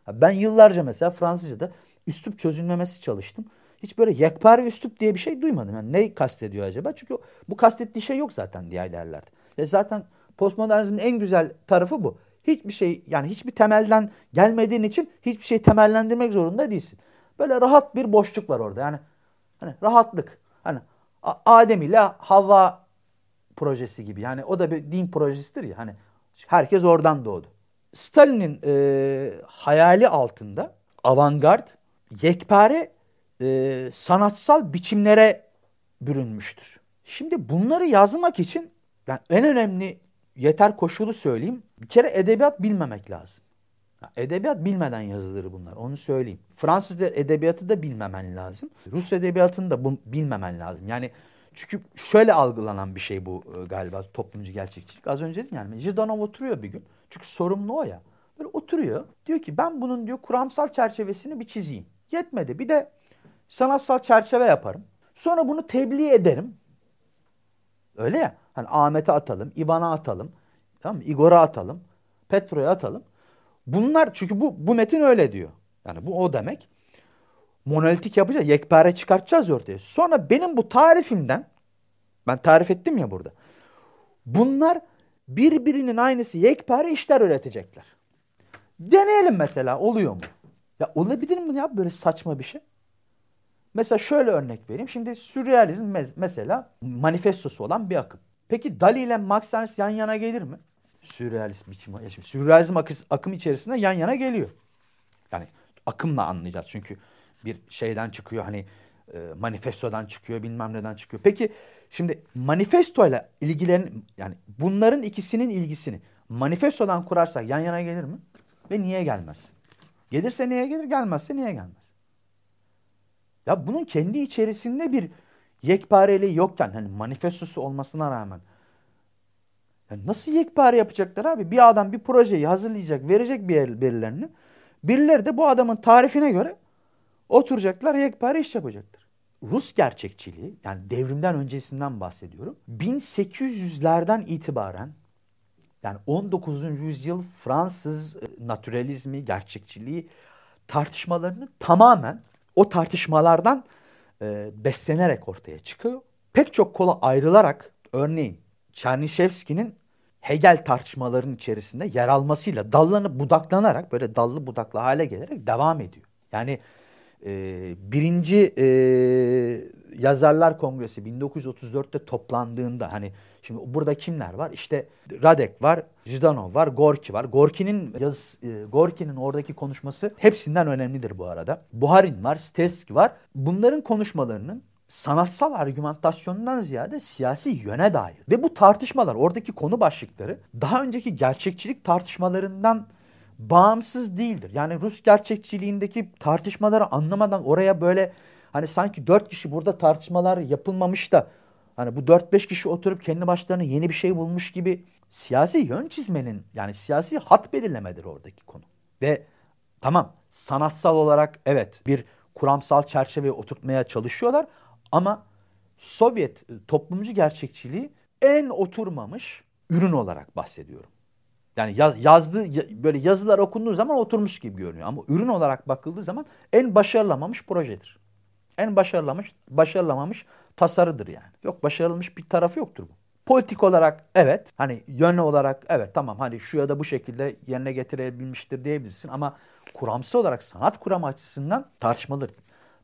Ben yıllarca mesela Fransızca'da üslup çözülmemesi çalıştım. hiç böyle yekpare üslup diye bir şey duymadım. Yani ne kastediyor acaba? Çünkü bu kastettiği şey yok zaten diğer yerlerde. E zaten postmodernizmin en güzel tarafı bu. Hiçbir şey yani hiçbir temelden gelmediğin için hiçbir şey temellendirmek zorunda değilsin. Böyle rahat bir boşluk var orada. Yani hani rahatlık. Hani Adem ile Havva projesi gibi. Yani o da bir din projesidir ya. Hani herkes oradan doğdu. Stalin'in e, hayali altında avantgard, yekpare e, sanatsal biçimlere bürünmüştür. Şimdi bunları yazmak için yani en önemli yeter koşulu söyleyeyim. Bir kere edebiyat bilmemek lazım. Edebiyat bilmeden yazılır bunlar. Onu söyleyeyim. Fransız edebiyatı da bilmemen lazım. Rus edebiyatını da bu, bilmemen lazım. Yani çünkü şöyle algılanan bir şey bu e, galiba toplumcu gerçekçilik. Az önce dedim yani Jidanov oturuyor bir gün. Çünkü sorumlu o ya. Böyle oturuyor. Diyor ki ben bunun diyor kuramsal çerçevesini bir çizeyim. Yetmedi. Bir de sanatsal çerçeve yaparım. Sonra bunu tebliğ ederim. Öyle ya. Hani Ahmet'e atalım, Ivan'a atalım, tamam mı? Igor'a atalım, Petro'ya atalım. Bunlar çünkü bu bu metin öyle diyor. Yani bu o demek. Monolitik yapacağız, yekpare çıkartacağız ortaya. Sonra benim bu tarifimden ben tarif ettim ya burada. Bunlar birbirinin aynısı yekpare işler üretecekler. Deneyelim mesela oluyor mu? Ya olabilir mi ya böyle saçma bir şey? Mesela şöyle örnek vereyim. Şimdi sürrealizm mesela manifestosu olan bir akım. Peki Dali ile Max Ernst yan yana gelir mi? Sürrealist biçim. Ya şimdi sürrealizm akı, akım içerisinde yan yana geliyor. Yani akımla anlayacağız. Çünkü bir şeyden çıkıyor hani e, manifestodan çıkıyor bilmem neden çıkıyor. Peki şimdi manifestoyla ilgilerin yani bunların ikisinin ilgisini manifestodan kurarsak yan yana gelir mi? Ve niye gelmez? Gelirse niye gelir? Gelmezse niye gelmez? Ya bunun kendi içerisinde bir yekpareliği yokken hani manifestosu olmasına rağmen nasıl yekpare yapacaklar abi? Bir adam bir projeyi hazırlayacak, verecek bir birilerini. Birileri de bu adamın tarifine göre oturacaklar, yekpare iş yapacaklar. Rus gerçekçiliği yani devrimden öncesinden bahsediyorum. 1800'lerden itibaren yani 19. yüzyıl Fransız e, naturalizmi, gerçekçiliği tartışmalarını tamamen o tartışmalardan e, beslenerek ortaya çıkıyor. Pek çok kola ayrılarak örneğin Çernişevski'nin Hegel tartışmalarının içerisinde yer almasıyla dallanıp budaklanarak böyle dallı budaklı hale gelerek devam ediyor. Yani e, birinci e, Yazarlar Kongresi 1934'te toplandığında hani şimdi burada kimler var? İşte Radek var, Zhidanov var, Gorki var. Gorki'nin yaz e, Gorki'nin oradaki konuşması hepsinden önemlidir bu arada. Buharin var, Steski var. Bunların konuşmalarının sanatsal argümantasyonundan ziyade siyasi yöne dair. Ve bu tartışmalar, oradaki konu başlıkları daha önceki gerçekçilik tartışmalarından bağımsız değildir. Yani Rus gerçekçiliğindeki tartışmaları anlamadan oraya böyle hani sanki dört kişi burada tartışmalar yapılmamış da hani bu dört beş kişi oturup kendi başlarına yeni bir şey bulmuş gibi siyasi yön çizmenin yani siyasi hat belirlemedir oradaki konu. Ve tamam sanatsal olarak evet bir kuramsal çerçeveye oturtmaya çalışıyorlar ama Sovyet e, toplumcu gerçekçiliği en oturmamış ürün olarak bahsediyorum. Yani yaz, yazdığı böyle yazılar okunduğu zaman oturmuş gibi görünüyor. Ama ürün olarak bakıldığı zaman en başarılamamış projedir. En başarılamamış, başarılamamış tasarıdır yani. Yok başarılmış bir tarafı yoktur bu. Politik olarak evet hani yönlü olarak evet tamam hani şu ya da bu şekilde yerine getirebilmiştir diyebilirsin ama kuramsal olarak sanat kuramı açısından tartışmalıdır.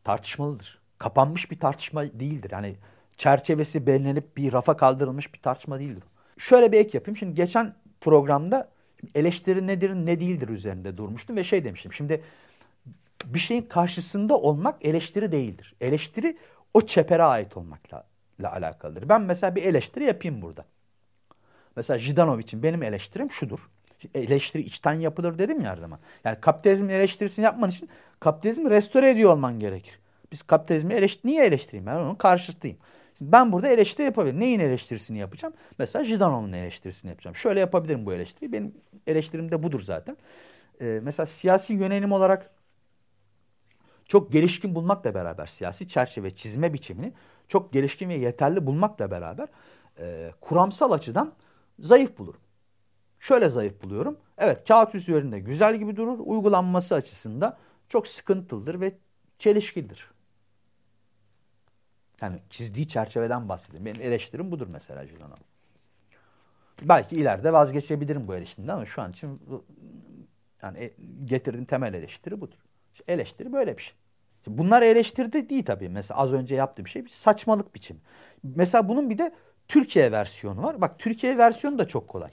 Tartışmalıdır. Kapanmış bir tartışma değildir. Yani çerçevesi belirlenip bir rafa kaldırılmış bir tartışma değildir. Şöyle bir ek yapayım. Şimdi geçen programda eleştiri nedir ne değildir üzerinde durmuştum ve şey demiştim. Şimdi bir şeyin karşısında olmak eleştiri değildir. Eleştiri o çepere ait olmakla ile alakalıdır. Ben mesela bir eleştiri yapayım burada. Mesela Jidanov için benim eleştirim şudur. Eleştiri içten yapılır dedim ya her zaman. Yani kapitalizmin eleştirisini yapman için kapitalizmi restore ediyor olman gerekir. Biz kapitalizmi eleştir niye eleştireyim? Ben onun karşısıyım. Ben burada eleştiri yapabilirim. Neyin eleştirisini yapacağım? Mesela Jidanov'un eleştirisini yapacağım. Şöyle yapabilirim bu eleştiriyi. Benim eleştirim de budur zaten. Ee, mesela siyasi yönelim olarak çok gelişkin bulmakla beraber siyasi çerçeve çizme biçimini çok gelişkin ve yeterli bulmakla beraber e, kuramsal açıdan zayıf bulurum. Şöyle zayıf buluyorum. Evet kağıt üzerinde güzel gibi durur. Uygulanması açısında çok sıkıntılıdır ve çelişkilidir. Yani çizdiği çerçeveden bahsediyorum. Benim eleştirim budur mesela Jilan Belki ileride vazgeçebilirim bu eleştiriden ama şu an için yani e, getirdiğim temel eleştiri budur. Eleştiri böyle bir şey. Bunlar eleştirdi değil tabii. Mesela az önce yaptığı bir şey bir saçmalık biçim. Mesela bunun bir de Türkiye versiyonu var. Bak Türkiye versiyonu da çok kolay.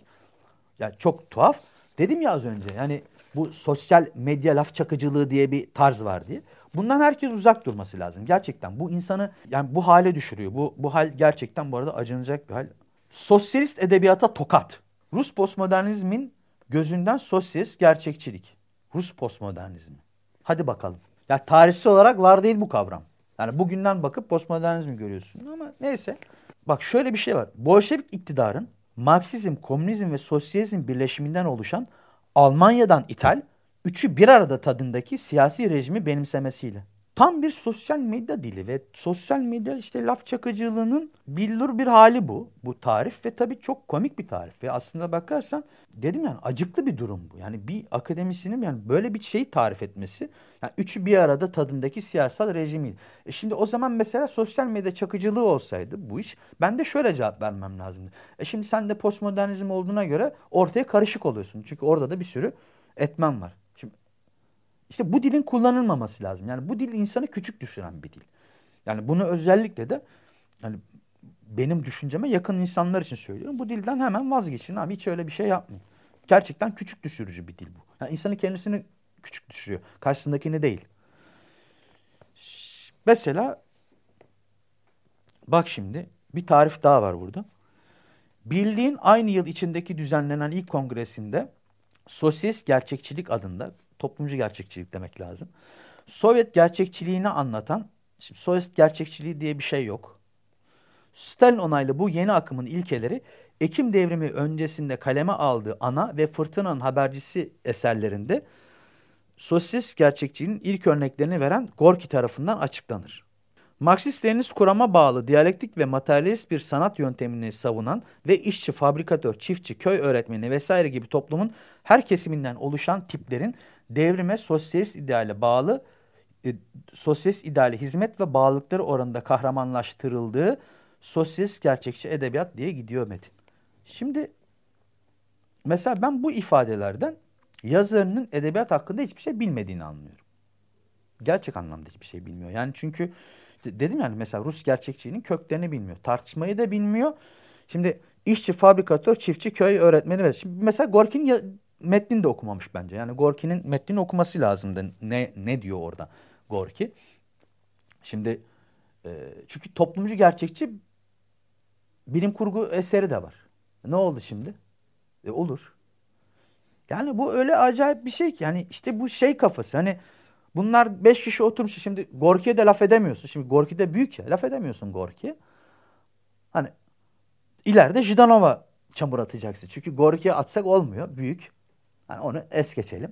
Yani çok tuhaf. Dedim ya az önce yani bu sosyal medya laf çakıcılığı diye bir tarz var diye. Bundan herkes uzak durması lazım. Gerçekten bu insanı yani bu hale düşürüyor. Bu, bu hal gerçekten bu arada acınacak bir hal. Sosyalist edebiyata tokat. Rus postmodernizmin gözünden sosyalist gerçekçilik. Rus postmodernizmi. Hadi bakalım. Ya tarihsel olarak var değil bu kavram. Yani bugünden bakıp postmodernizmi görüyorsun ama neyse. Bak şöyle bir şey var. Bolşevik iktidarın Marksizm, komünizm ve sosyalizm birleşiminden oluşan Almanya'dan ithal, üçü bir arada tadındaki siyasi rejimi benimsemesiyle. Tam bir sosyal medya dili ve sosyal medya işte laf çakıcılığının billur bir hali bu. Bu tarif ve tabii çok komik bir tarif. Ve aslında bakarsan dedim yani acıklı bir durum bu. Yani bir akademisinin yani böyle bir şeyi tarif etmesi. Yani üçü bir arada tadındaki siyasal rejimi. E şimdi o zaman mesela sosyal medya çakıcılığı olsaydı bu iş ben de şöyle cevap vermem lazımdı. E şimdi sen de postmodernizm olduğuna göre ortaya karışık oluyorsun. Çünkü orada da bir sürü etmen var. İşte bu dilin kullanılmaması lazım. Yani bu dil insanı küçük düşüren bir dil. Yani bunu özellikle de yani benim düşünceme yakın insanlar için söylüyorum. Bu dilden hemen vazgeçin abi hiç öyle bir şey yapmayın. Gerçekten küçük düşürücü bir dil bu. Yani insanı kendisini küçük düşürüyor. Karşısındakini değil. Mesela bak şimdi bir tarif daha var burada. Bildiğin aynı yıl içindeki düzenlenen ilk kongresinde Sosyalist Gerçekçilik adında toplumcu gerçekçilik demek lazım. Sovyet gerçekçiliğini anlatan, şimdi Sovyet gerçekçiliği diye bir şey yok. Stalin onaylı bu yeni akımın ilkeleri Ekim devrimi öncesinde kaleme aldığı ana ve Fırtına'nın habercisi eserlerinde sosyalist gerçekçiliğin ilk örneklerini veren Gorki tarafından açıklanır. Marksist-Leninist kurama bağlı diyalektik ve materyalist bir sanat yöntemini savunan ve işçi, fabrikatör, çiftçi, köy öğretmeni vesaire gibi toplumun her kesiminden oluşan tiplerin devrime sosyalist ideale bağlı e, sosyalist ideale hizmet ve bağlılıkları oranında kahramanlaştırıldığı sosyalist gerçekçi edebiyat diye gidiyor metin. Şimdi mesela ben bu ifadelerden yazarının edebiyat hakkında hiçbir şey bilmediğini anlıyorum. Gerçek anlamda hiçbir şey bilmiyor. Yani çünkü dedim yani mesela Rus gerçekçiliğinin köklerini bilmiyor. Tartışmayı da bilmiyor. Şimdi işçi, fabrikatör, çiftçi, köy öğretmeni ve şimdi mesela Gorki'nin metnini de okumamış bence. Yani Gorki'nin metnini okuması lazımdı. Ne ne diyor orada Gorki? Şimdi e, çünkü toplumcu gerçekçi bilim kurgu eseri de var. Ne oldu şimdi? E, olur. Yani bu öyle acayip bir şey ki. Yani işte bu şey kafası. Hani bunlar beş kişi oturmuş. Şimdi Gorki'ye de laf edemiyorsun. Şimdi Gorki de büyük ya. Laf edemiyorsun Gorki'ye. Hani ileride Jidanova çamur atacaksın. Çünkü Gorki'ye atsak olmuyor. Büyük. Hani onu es geçelim.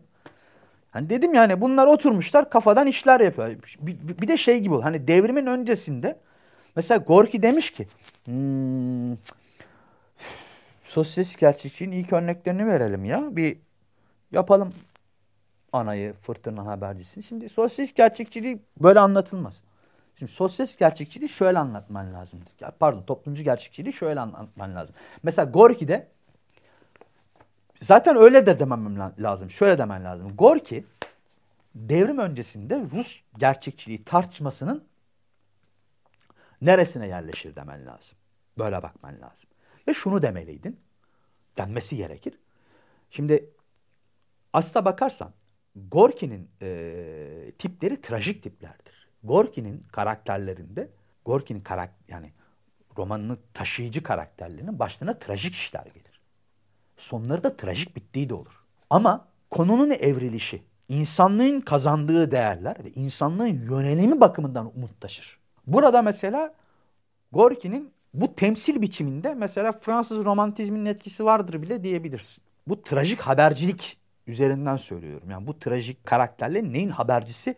Hani dedim yani bunlar oturmuşlar kafadan işler yapıyor. Bir, bir de şey gibi ol. Hani devrimin öncesinde mesela Gorki demiş ki hmm, sosyalist gerçekçiliğin ilk örneklerini verelim ya. Bir yapalım anayı, fırtına habercisini. Şimdi sosyalist gerçekçiliği böyle anlatılmaz. Şimdi sosyalist gerçekçiliği şöyle anlatman lazım. Pardon toplumcu gerçekçiliği şöyle anlatman lazım. Mesela Gorki'de Zaten öyle de demem lazım. Şöyle demen lazım. Gorki devrim öncesinde Rus gerçekçiliği tartışmasının neresine yerleşir demen lazım. Böyle bakman lazım. Ve şunu demeliydin. Denmesi gerekir. Şimdi asla bakarsan Gorki'nin e, tipleri trajik tiplerdir. Gorki'nin karakterlerinde Gorki'nin karak yani romanının taşıyıcı karakterlerinin başlarına trajik işler gelir sonları da trajik bittiği de olur. Ama konunun evrilişi, insanlığın kazandığı değerler ve insanlığın yönelimi bakımından umut taşır. Burada mesela Gorki'nin bu temsil biçiminde mesela Fransız romantizminin etkisi vardır bile diyebilirsin. Bu trajik habercilik üzerinden söylüyorum. Yani bu trajik karakterlerin neyin habercisi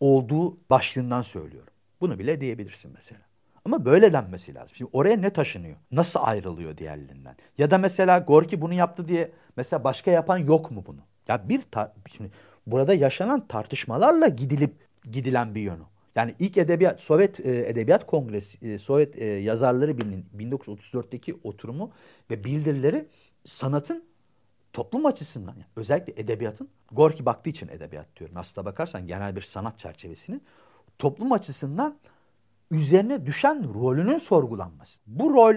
olduğu başlığından söylüyorum. Bunu bile diyebilirsin mesela. Ama böyle denmesi lazım. Şimdi oraya ne taşınıyor? Nasıl ayrılıyor diğerlerinden? Ya da mesela Gorki bunu yaptı diye mesela başka yapan yok mu bunu? Ya bir şimdi burada yaşanan tartışmalarla gidilip gidilen bir yönü. Yani ilk edebiyat Sovyet e, Edebiyat Kongresi e, Sovyet e, Yazarları Birliği'nin 1934'teki oturumu ve bildirileri sanatın toplum açısından yani özellikle edebiyatın Gorki baktığı için edebiyat diyorum. Aslında bakarsan genel bir sanat çerçevesini toplum açısından üzerine düşen rolünün sorgulanması. Bu rol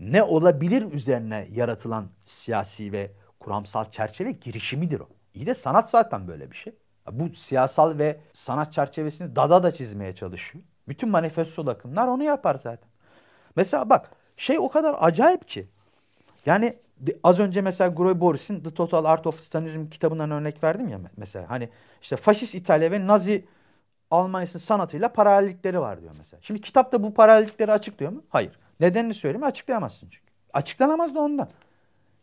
ne olabilir üzerine yaratılan siyasi ve kuramsal çerçeve girişimidir o. İyi de sanat zaten böyle bir şey. Bu siyasal ve sanat çerçevesini Dada da çizmeye çalışıyor. Bütün manifesto akımlar onu yapar zaten. Mesela bak şey o kadar acayip ki. Yani az önce mesela Groy Boris'in The Total Art of Stalinism kitabından örnek verdim ya mesela. Hani işte faşist İtalya ve Nazi Almanya'sının sanatıyla paralellikleri var diyor mesela. Şimdi kitapta bu paralellikleri açıklıyor mu? Hayır. Nedenini söyleyeyim açıklayamazsın çünkü. Açıklanamaz da ondan.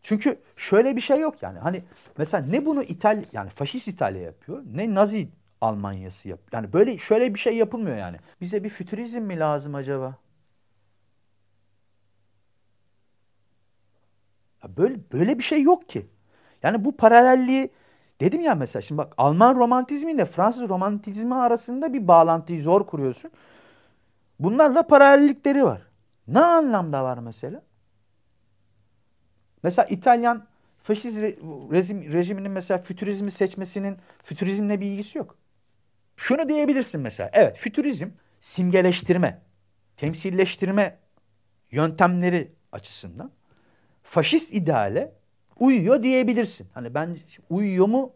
Çünkü şöyle bir şey yok yani. Hani mesela ne bunu İtalya yani faşist İtalya yapıyor ne Nazi Almanyası yap. Yani böyle şöyle bir şey yapılmıyor yani. Bize bir fütürizm mi lazım acaba? Ya böyle böyle bir şey yok ki. Yani bu paralelliği dedim ya mesela şimdi bak Alman romantizmi ile Fransız romantizmi arasında bir bağlantıyı zor kuruyorsun. Bunlarla paralellikleri var. Ne anlamda var mesela? Mesela İtalyan faşist rejim, rejiminin mesela fütürizmi seçmesinin fütürizmle bir ilgisi yok. Şunu diyebilirsin mesela. Evet fütürizm simgeleştirme, temsilleştirme yöntemleri açısından faşist ideale uyuyor diyebilirsin. Hani ben uyuyor mu?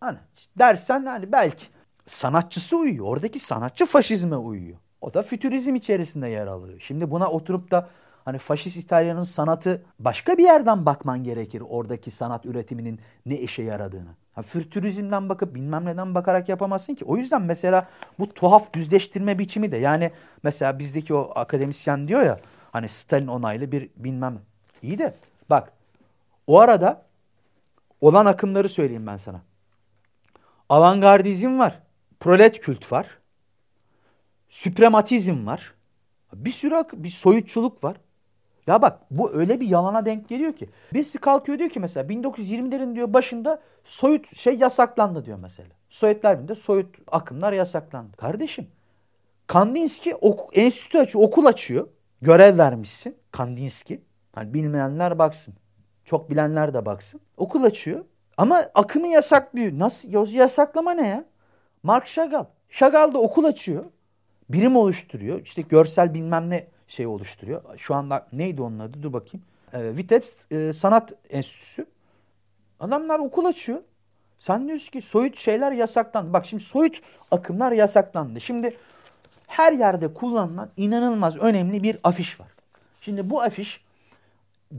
Hani dersen hani belki sanatçısı uyuyor. Oradaki sanatçı faşizme uyuyor. O da fütürizm içerisinde yer alıyor. Şimdi buna oturup da hani faşist İtalya'nın sanatı başka bir yerden bakman gerekir. Oradaki sanat üretiminin ne işe yaradığını. Ha, fütürizmden bakıp bilmem neden bakarak yapamazsın ki. O yüzden mesela bu tuhaf düzleştirme biçimi de yani mesela bizdeki o akademisyen diyor ya hani Stalin onaylı bir bilmem. İyi de bak o arada olan akımları söyleyeyim ben sana. Avantgardizm var. Prolet kült var. Süprematizm var. Bir sürü bir soyutçuluk var. Ya bak bu öyle bir yalana denk geliyor ki. Birisi kalkıyor diyor ki mesela 1920'lerin diyor başında soyut şey yasaklandı diyor mesela. Sovyetler Birliği'nde soyut akımlar yasaklandı. Kardeşim Kandinsky ok enstitü açıyor, okul açıyor. Görev vermişsin Kandinsky. Hani bilmeyenler baksın. Çok bilenler de baksın. Okul açıyor. Ama akımı yasaklıyor. Nasıl? Yasaklama ne ya? Mark Chagall. Chagall da okul açıyor. Birim oluşturuyor. İşte görsel bilmem ne şey oluşturuyor. Şu anda neydi onun adı? Dur bakayım. E, Vitebsk e, Sanat Enstitüsü. Adamlar okul açıyor. Sen diyorsun ki soyut şeyler yasaklandı. Bak şimdi soyut akımlar yasaklandı. Şimdi her yerde kullanılan inanılmaz önemli bir afiş var. Şimdi bu afiş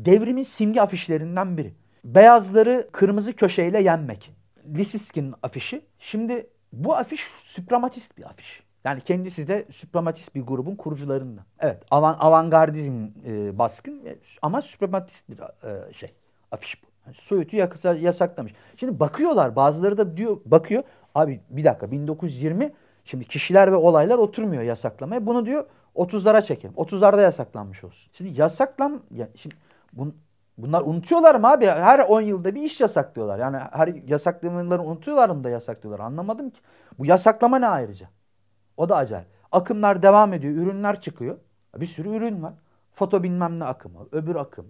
devrimin simge afişlerinden biri. Beyazları kırmızı köşeyle yenmek. Lisitskin'in afişi. Şimdi bu afiş süpramatist bir afiş. Yani kendisi de süprematist bir grubun kurucularından. Evet avan, avantgardizm e, baskın e, ama süprematist bir e, şey afiş bu. Yani Soyut'u yasaklamış. Şimdi bakıyorlar bazıları da diyor bakıyor abi bir dakika 1920 şimdi kişiler ve olaylar oturmuyor yasaklamaya. Bunu diyor 30'lara çekelim. 30'larda yasaklanmış olsun. Şimdi yasaklan yani şimdi bun, bunlar unutuyorlar mı abi? Her 10 yılda bir iş yasaklıyorlar. Yani her yasaklamaları unutuyorlar mı da yasaklıyorlar? Anlamadım ki. Bu yasaklama ne ayrıca? O da acayip. Akımlar devam ediyor. Ürünler çıkıyor. Bir sürü ürün var. Foto bilmem ne akımı, öbür akım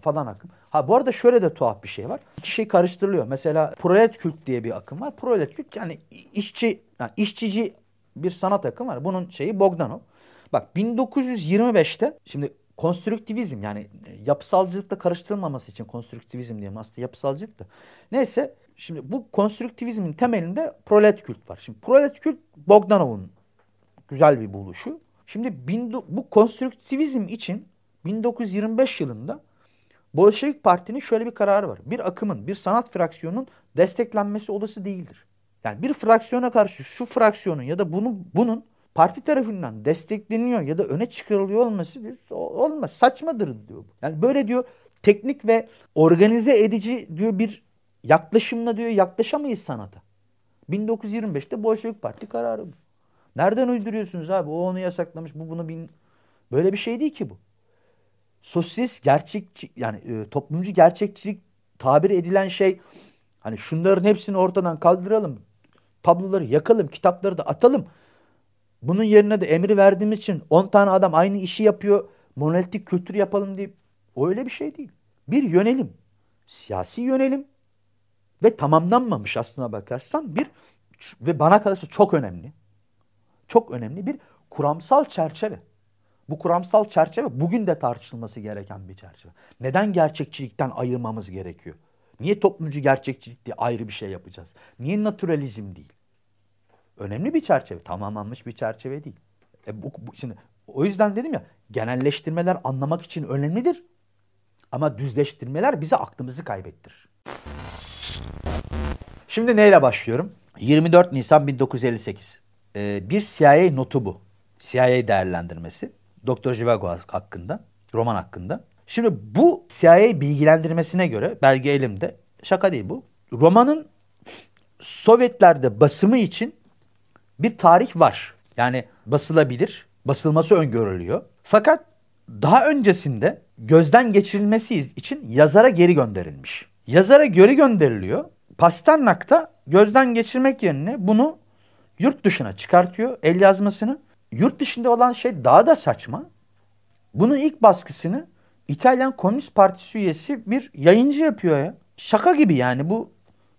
falan akım. Ha bu arada şöyle de tuhaf bir şey var. İki şey karıştırılıyor. Mesela prolet kült diye bir akım var. Prolet kült yani işçi, yani işçici bir sanat akım var. Bunun şeyi Bogdanov. Bak 1925'te şimdi konstruktivizm yani yapısalcılıkla karıştırılmaması için konstruktivizm diyeyim aslında yapısalcılık da. Neyse Şimdi bu konstruktivizmin temelinde prolet kült var. Şimdi prolet kült Bogdanov'un güzel bir buluşu. Şimdi bu konstruktivizm için 1925 yılında Bolşevik Parti'nin şöyle bir kararı var. Bir akımın, bir sanat fraksiyonunun desteklenmesi olası değildir. Yani bir fraksiyona karşı şu fraksiyonun ya da bunun, bunun parti tarafından destekleniyor ya da öne çıkarılıyor olması olmaz. Saçmadır diyor. Yani böyle diyor teknik ve organize edici diyor bir yaklaşımla diyor yaklaşamayız sanata. 1925'te Bolşevik Parti kararı bu. Nereden uyduruyorsunuz abi? O onu yasaklamış, bu bunu bin... Böyle bir şey değil ki bu. Sosyalist gerçekçi yani e, toplumcu gerçekçilik tabir edilen şey hani şunların hepsini ortadan kaldıralım. Tabloları yakalım, kitapları da atalım. Bunun yerine de emri verdiğimiz için 10 tane adam aynı işi yapıyor. Monolitik kültür yapalım deyip öyle bir şey değil. Bir yönelim. Siyasi yönelim ve tamamlanmamış aslına bakarsan bir ve bana kalırsa çok önemli. Çok önemli bir kuramsal çerçeve. Bu kuramsal çerçeve bugün de tartışılması gereken bir çerçeve. Neden gerçekçilikten ayırmamız gerekiyor? Niye toplumcu gerçekçilik diye ayrı bir şey yapacağız? Niye naturalizm değil? Önemli bir çerçeve, tamamlanmış bir çerçeve değil. E bu, bu, şimdi o yüzden dedim ya genelleştirmeler anlamak için önemlidir. Ama düzleştirmeler bize aklımızı kaybettirir. Şimdi neyle başlıyorum? 24 Nisan 1958. Ee, bir CIA notu bu. CIA değerlendirmesi. Doktor Jivago hakkında, roman hakkında. Şimdi bu CIA bilgilendirmesine göre, belge elimde, şaka değil bu. Romanın Sovyetlerde basımı için bir tarih var. Yani basılabilir, basılması öngörülüyor. Fakat daha öncesinde gözden geçirilmesi için yazara geri gönderilmiş. Yazara geri gönderiliyor. Pasternak da gözden geçirmek yerine bunu yurt dışına çıkartıyor el yazmasını. Yurt dışında olan şey daha da saçma. Bunun ilk baskısını İtalyan Komünist Partisi üyesi bir yayıncı yapıyor ya. Şaka gibi yani bu,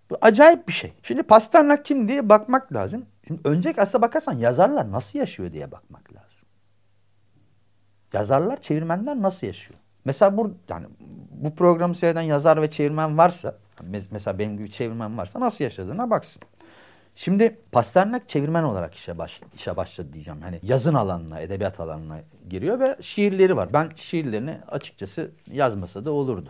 bu acayip bir şey. Şimdi Pasternak kim diye bakmak lazım. Şimdi önceki aslına bakarsan yazarlar nasıl yaşıyor diye bakmak lazım. Yazarlar, çevirmenler nasıl yaşıyor? Mesela bu yani bu programı seyreden yazar ve çevirmen varsa, mesela benim gibi çevirmen varsa nasıl yaşadığına baksın. Şimdi Pasternak çevirmen olarak işe, baş, işe başladı diyeceğim. Hani yazın alanına, edebiyat alanına giriyor ve şiirleri var. Ben şiirlerini açıkçası yazmasa da olurdu.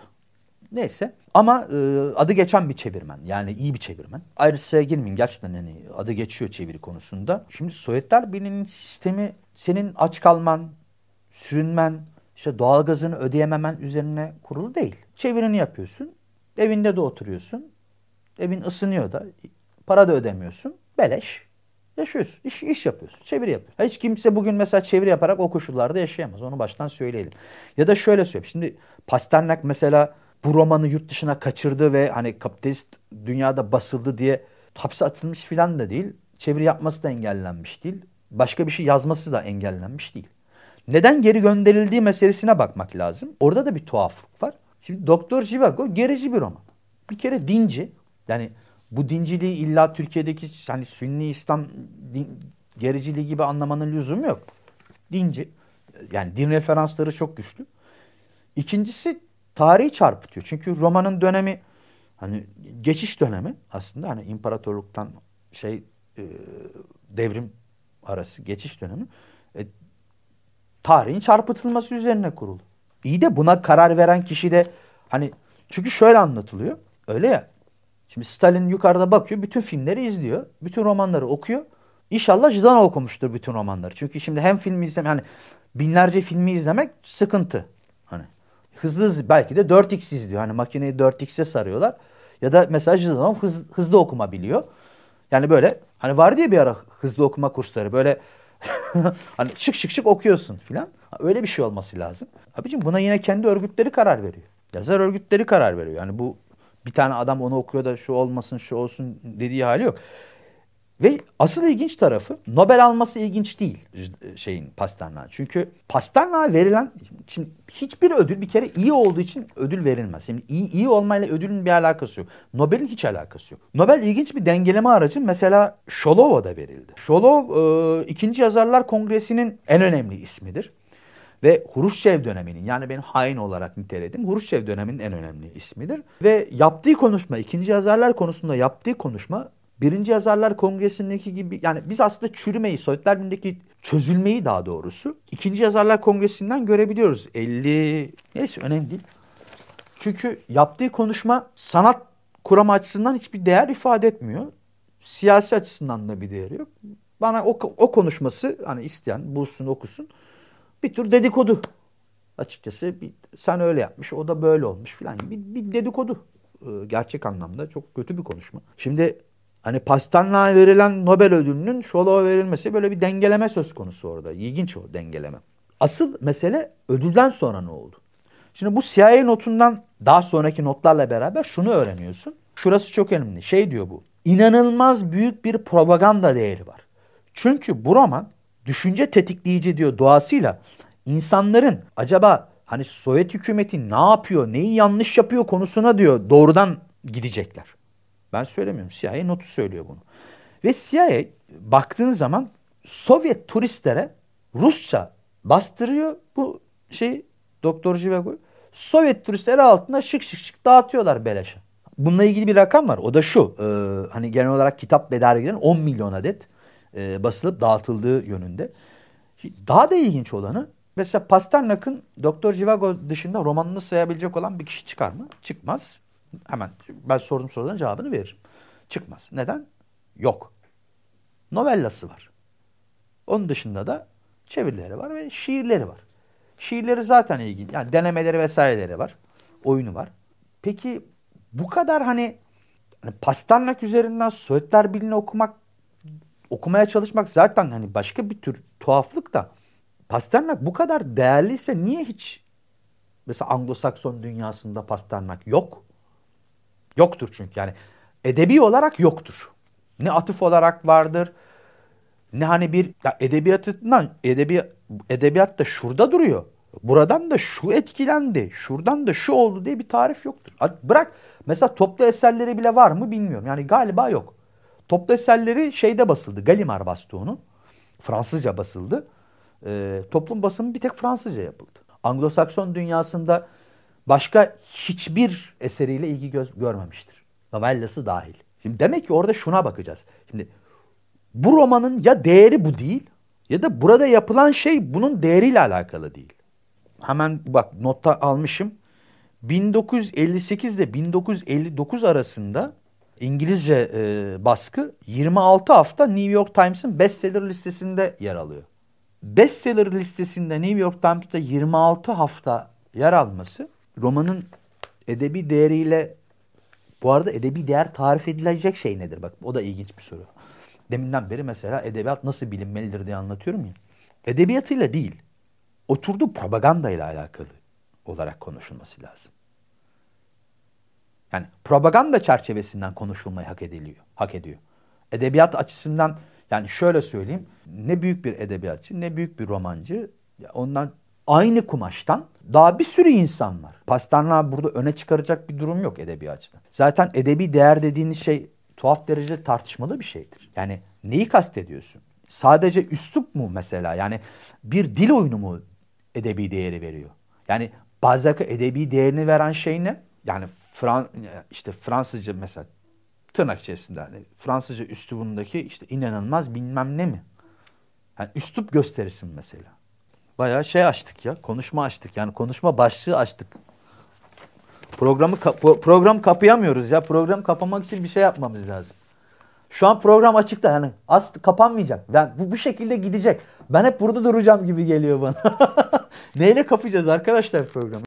Neyse. Ama e, adı geçen bir çevirmen. Yani iyi bir çevirmen. Ayrıca girmeyeyim. Gerçekten hani adı geçiyor çeviri konusunda. Şimdi Sovyetler Birliği'nin sistemi senin aç kalman, sürünmen, işte doğalgazını ödeyememen üzerine kurulu değil. Çevirini yapıyorsun, evinde de oturuyorsun, evin ısınıyor da, para da ödemiyorsun, beleş. Yaşıyorsun, iş, iş yapıyorsun, çeviri yapıyorsun. Hiç kimse bugün mesela çeviri yaparak o koşullarda yaşayamaz, onu baştan söyleyelim. Ya da şöyle söyleyeyim, şimdi Pasternak mesela bu romanı yurt dışına kaçırdı ve hani kapitalist dünyada basıldı diye hapse atılmış filan da değil. Çeviri yapması da engellenmiş değil. Başka bir şey yazması da engellenmiş değil. Neden geri gönderildiği meselesine bakmak lazım. Orada da bir tuhaflık var. Şimdi Doktor Jivago gerici bir roman. Bir kere dinci. Yani bu dinciliği illa Türkiye'deki hani Sünni İslam din, gericiliği gibi anlamanın lüzumu yok. Dinci. Yani din referansları çok güçlü. İkincisi tarihi çarpıtıyor. Çünkü romanın dönemi hani geçiş dönemi aslında hani imparatorluktan şey e, devrim arası geçiş dönemi. E, tarihin çarpıtılması üzerine kurulu. İyi de buna karar veren kişi de hani çünkü şöyle anlatılıyor. Öyle ya. Şimdi Stalin yukarıda bakıyor, bütün filmleri izliyor, bütün romanları okuyor. İnşallah Jdanov okumuştur bütün romanları. Çünkü şimdi hem filmi izlemek, yani binlerce filmi izlemek sıkıntı. Hızlı belki de 4x izliyor. Hani makineyi 4x'e sarıyorlar. Ya da mesela Jdanov hız, hızlı okuma biliyor. Yani böyle hani var diye bir ara hızlı okuma kursları böyle hani şık şık şık okuyorsun filan. Öyle bir şey olması lazım. Abicim buna yine kendi örgütleri karar veriyor. Yazar örgütleri karar veriyor. Yani bu bir tane adam onu okuyor da şu olmasın şu olsun dediği hali yok. Ve asıl ilginç tarafı Nobel alması ilginç değil şeyin Pasternak. Çünkü Pasternak'a verilen şimdi hiçbir ödül bir kere iyi olduğu için ödül verilmez. Şimdi iyi, iyi olmayla ödülün bir alakası yok. Nobel'in hiç alakası yok. Nobel ilginç bir dengeleme aracı mesela Şolov'a da verildi. Şolov e, ikinci Yazarlar Kongresi'nin en önemli ismidir. Ve Huruşçev döneminin yani benim hain olarak niteledim. Huruşçev döneminin en önemli ismidir. Ve yaptığı konuşma, ikinci yazarlar konusunda yaptığı konuşma Birinci Yazarlar Kongresi'ndeki gibi yani biz aslında çürümeyi, Sovyetler Birliği'ndeki çözülmeyi daha doğrusu ikinci Yazarlar Kongresi'nden görebiliyoruz. 50 neyse önemli değil. Çünkü yaptığı konuşma sanat kuramı açısından hiçbir değer ifade etmiyor. Siyasi açısından da bir değeri yok. Bana o, o konuşması hani isteyen bulsun okusun bir tür dedikodu. Açıkçası bir, sen öyle yapmış o da böyle olmuş filan bir, bir dedikodu. Ee, gerçek anlamda çok kötü bir konuşma. Şimdi Hani Pasternağa verilen Nobel ödülünün Şolov'a verilmesi böyle bir dengeleme söz konusu orada. İlginç o dengeleme. Asıl mesele ödülden sonra ne oldu? Şimdi bu CIA notundan daha sonraki notlarla beraber şunu öğreniyorsun. Şurası çok önemli. Şey diyor bu. İnanılmaz büyük bir propaganda değeri var. Çünkü bu roman düşünce tetikleyici diyor doğasıyla insanların acaba hani Sovyet hükümeti ne yapıyor, neyi yanlış yapıyor konusuna diyor doğrudan gidecekler. Ben söylemiyorum. CIA notu söylüyor bunu. Ve CIA baktığın zaman Sovyet turistlere Rusça bastırıyor bu şey Doktor Jivago. Sovyet turistleri altında şık şık şık dağıtıyorlar beleşe. Bununla ilgili bir rakam var. O da şu. E, hani genel olarak kitap ve dergilerin 10 milyon adet e, basılıp dağıtıldığı yönünde. Daha da ilginç olanı mesela Pasternak'ın Doktor Jivago dışında romanını sayabilecek olan bir kişi çıkar mı? Çıkmaz. Hemen ben sordum soruların cevabını veririm. Çıkmaz. Neden? Yok. Novellası var. Onun dışında da çevirileri var ve şiirleri var. Şiirleri zaten ilgili. Yani denemeleri vesaireleri var. Oyunu var. Peki bu kadar hani, hani Pasternak üzerinden Sovyetler Birliği'ni okumak okumaya çalışmak zaten hani başka bir tür tuhaflık da Pasternak bu kadar değerliyse niye hiç mesela Anglo-Sakson dünyasında Pasternak yok? Yoktur çünkü yani edebi olarak yoktur. Ne atıf olarak vardır ne hani bir ya edebiyatından edebi edebiyat da şurada duruyor. Buradan da şu etkilendi, şuradan da şu oldu diye bir tarif yoktur. Bırak mesela toplu eserleri bile var mı bilmiyorum. Yani galiba yok. Toplu eserleri şeyde basıldı. Gallimard bastı onu. Fransızca basıldı. E, toplum basımı bir tek Fransızca yapıldı. Anglo-Sakson dünyasında başka hiçbir eseriyle ilgi göz görmemiştir. Novellası dahil. Şimdi demek ki orada şuna bakacağız. Şimdi bu romanın ya değeri bu değil ya da burada yapılan şey bunun değeriyle alakalı değil. Hemen bak notta almışım. 1958 ile 1959 arasında İngilizce e, baskı 26 hafta New York Times'ın bestseller listesinde yer alıyor. Bestseller listesinde New York Times'ta 26 hafta yer alması romanın edebi değeriyle bu arada edebi değer tarif edilecek şey nedir? Bak o da ilginç bir soru. Deminden beri mesela edebiyat nasıl bilinmelidir diye anlatıyorum ya. Edebiyatıyla değil, oturduğu propaganda ile alakalı olarak konuşulması lazım. Yani propaganda çerçevesinden konuşulmayı hak ediliyor, hak ediyor. Edebiyat açısından yani şöyle söyleyeyim, ne büyük bir edebiyatçı, ne büyük bir romancı, ondan aynı kumaştan daha bir sürü insan var. Pasternak burada öne çıkaracak bir durum yok edebiyatçıdan. Zaten edebi değer dediğiniz şey tuhaf derecede tartışmalı bir şeydir. Yani neyi kastediyorsun? Sadece üslup mu mesela? Yani bir dil oyunu mu edebi değeri veriyor? Yani Balzac'a edebi değerini veren şey ne? Yani Fran işte Fransızca mesela tırnak içerisinde hani Fransızca üslubundaki işte inanılmaz bilmem ne mi? Yani üslup gösterisin mesela. Bayağı şey açtık ya. Konuşma açtık. Yani konuşma başlığı açtık. Programı program kapayamıyoruz ya. Program kapamak için bir şey yapmamız lazım. Şu an program açıkta yani az kapanmayacak. Ben bu, bu şekilde gidecek. Ben hep burada duracağım gibi geliyor bana. Neyle kapayacağız arkadaşlar programı?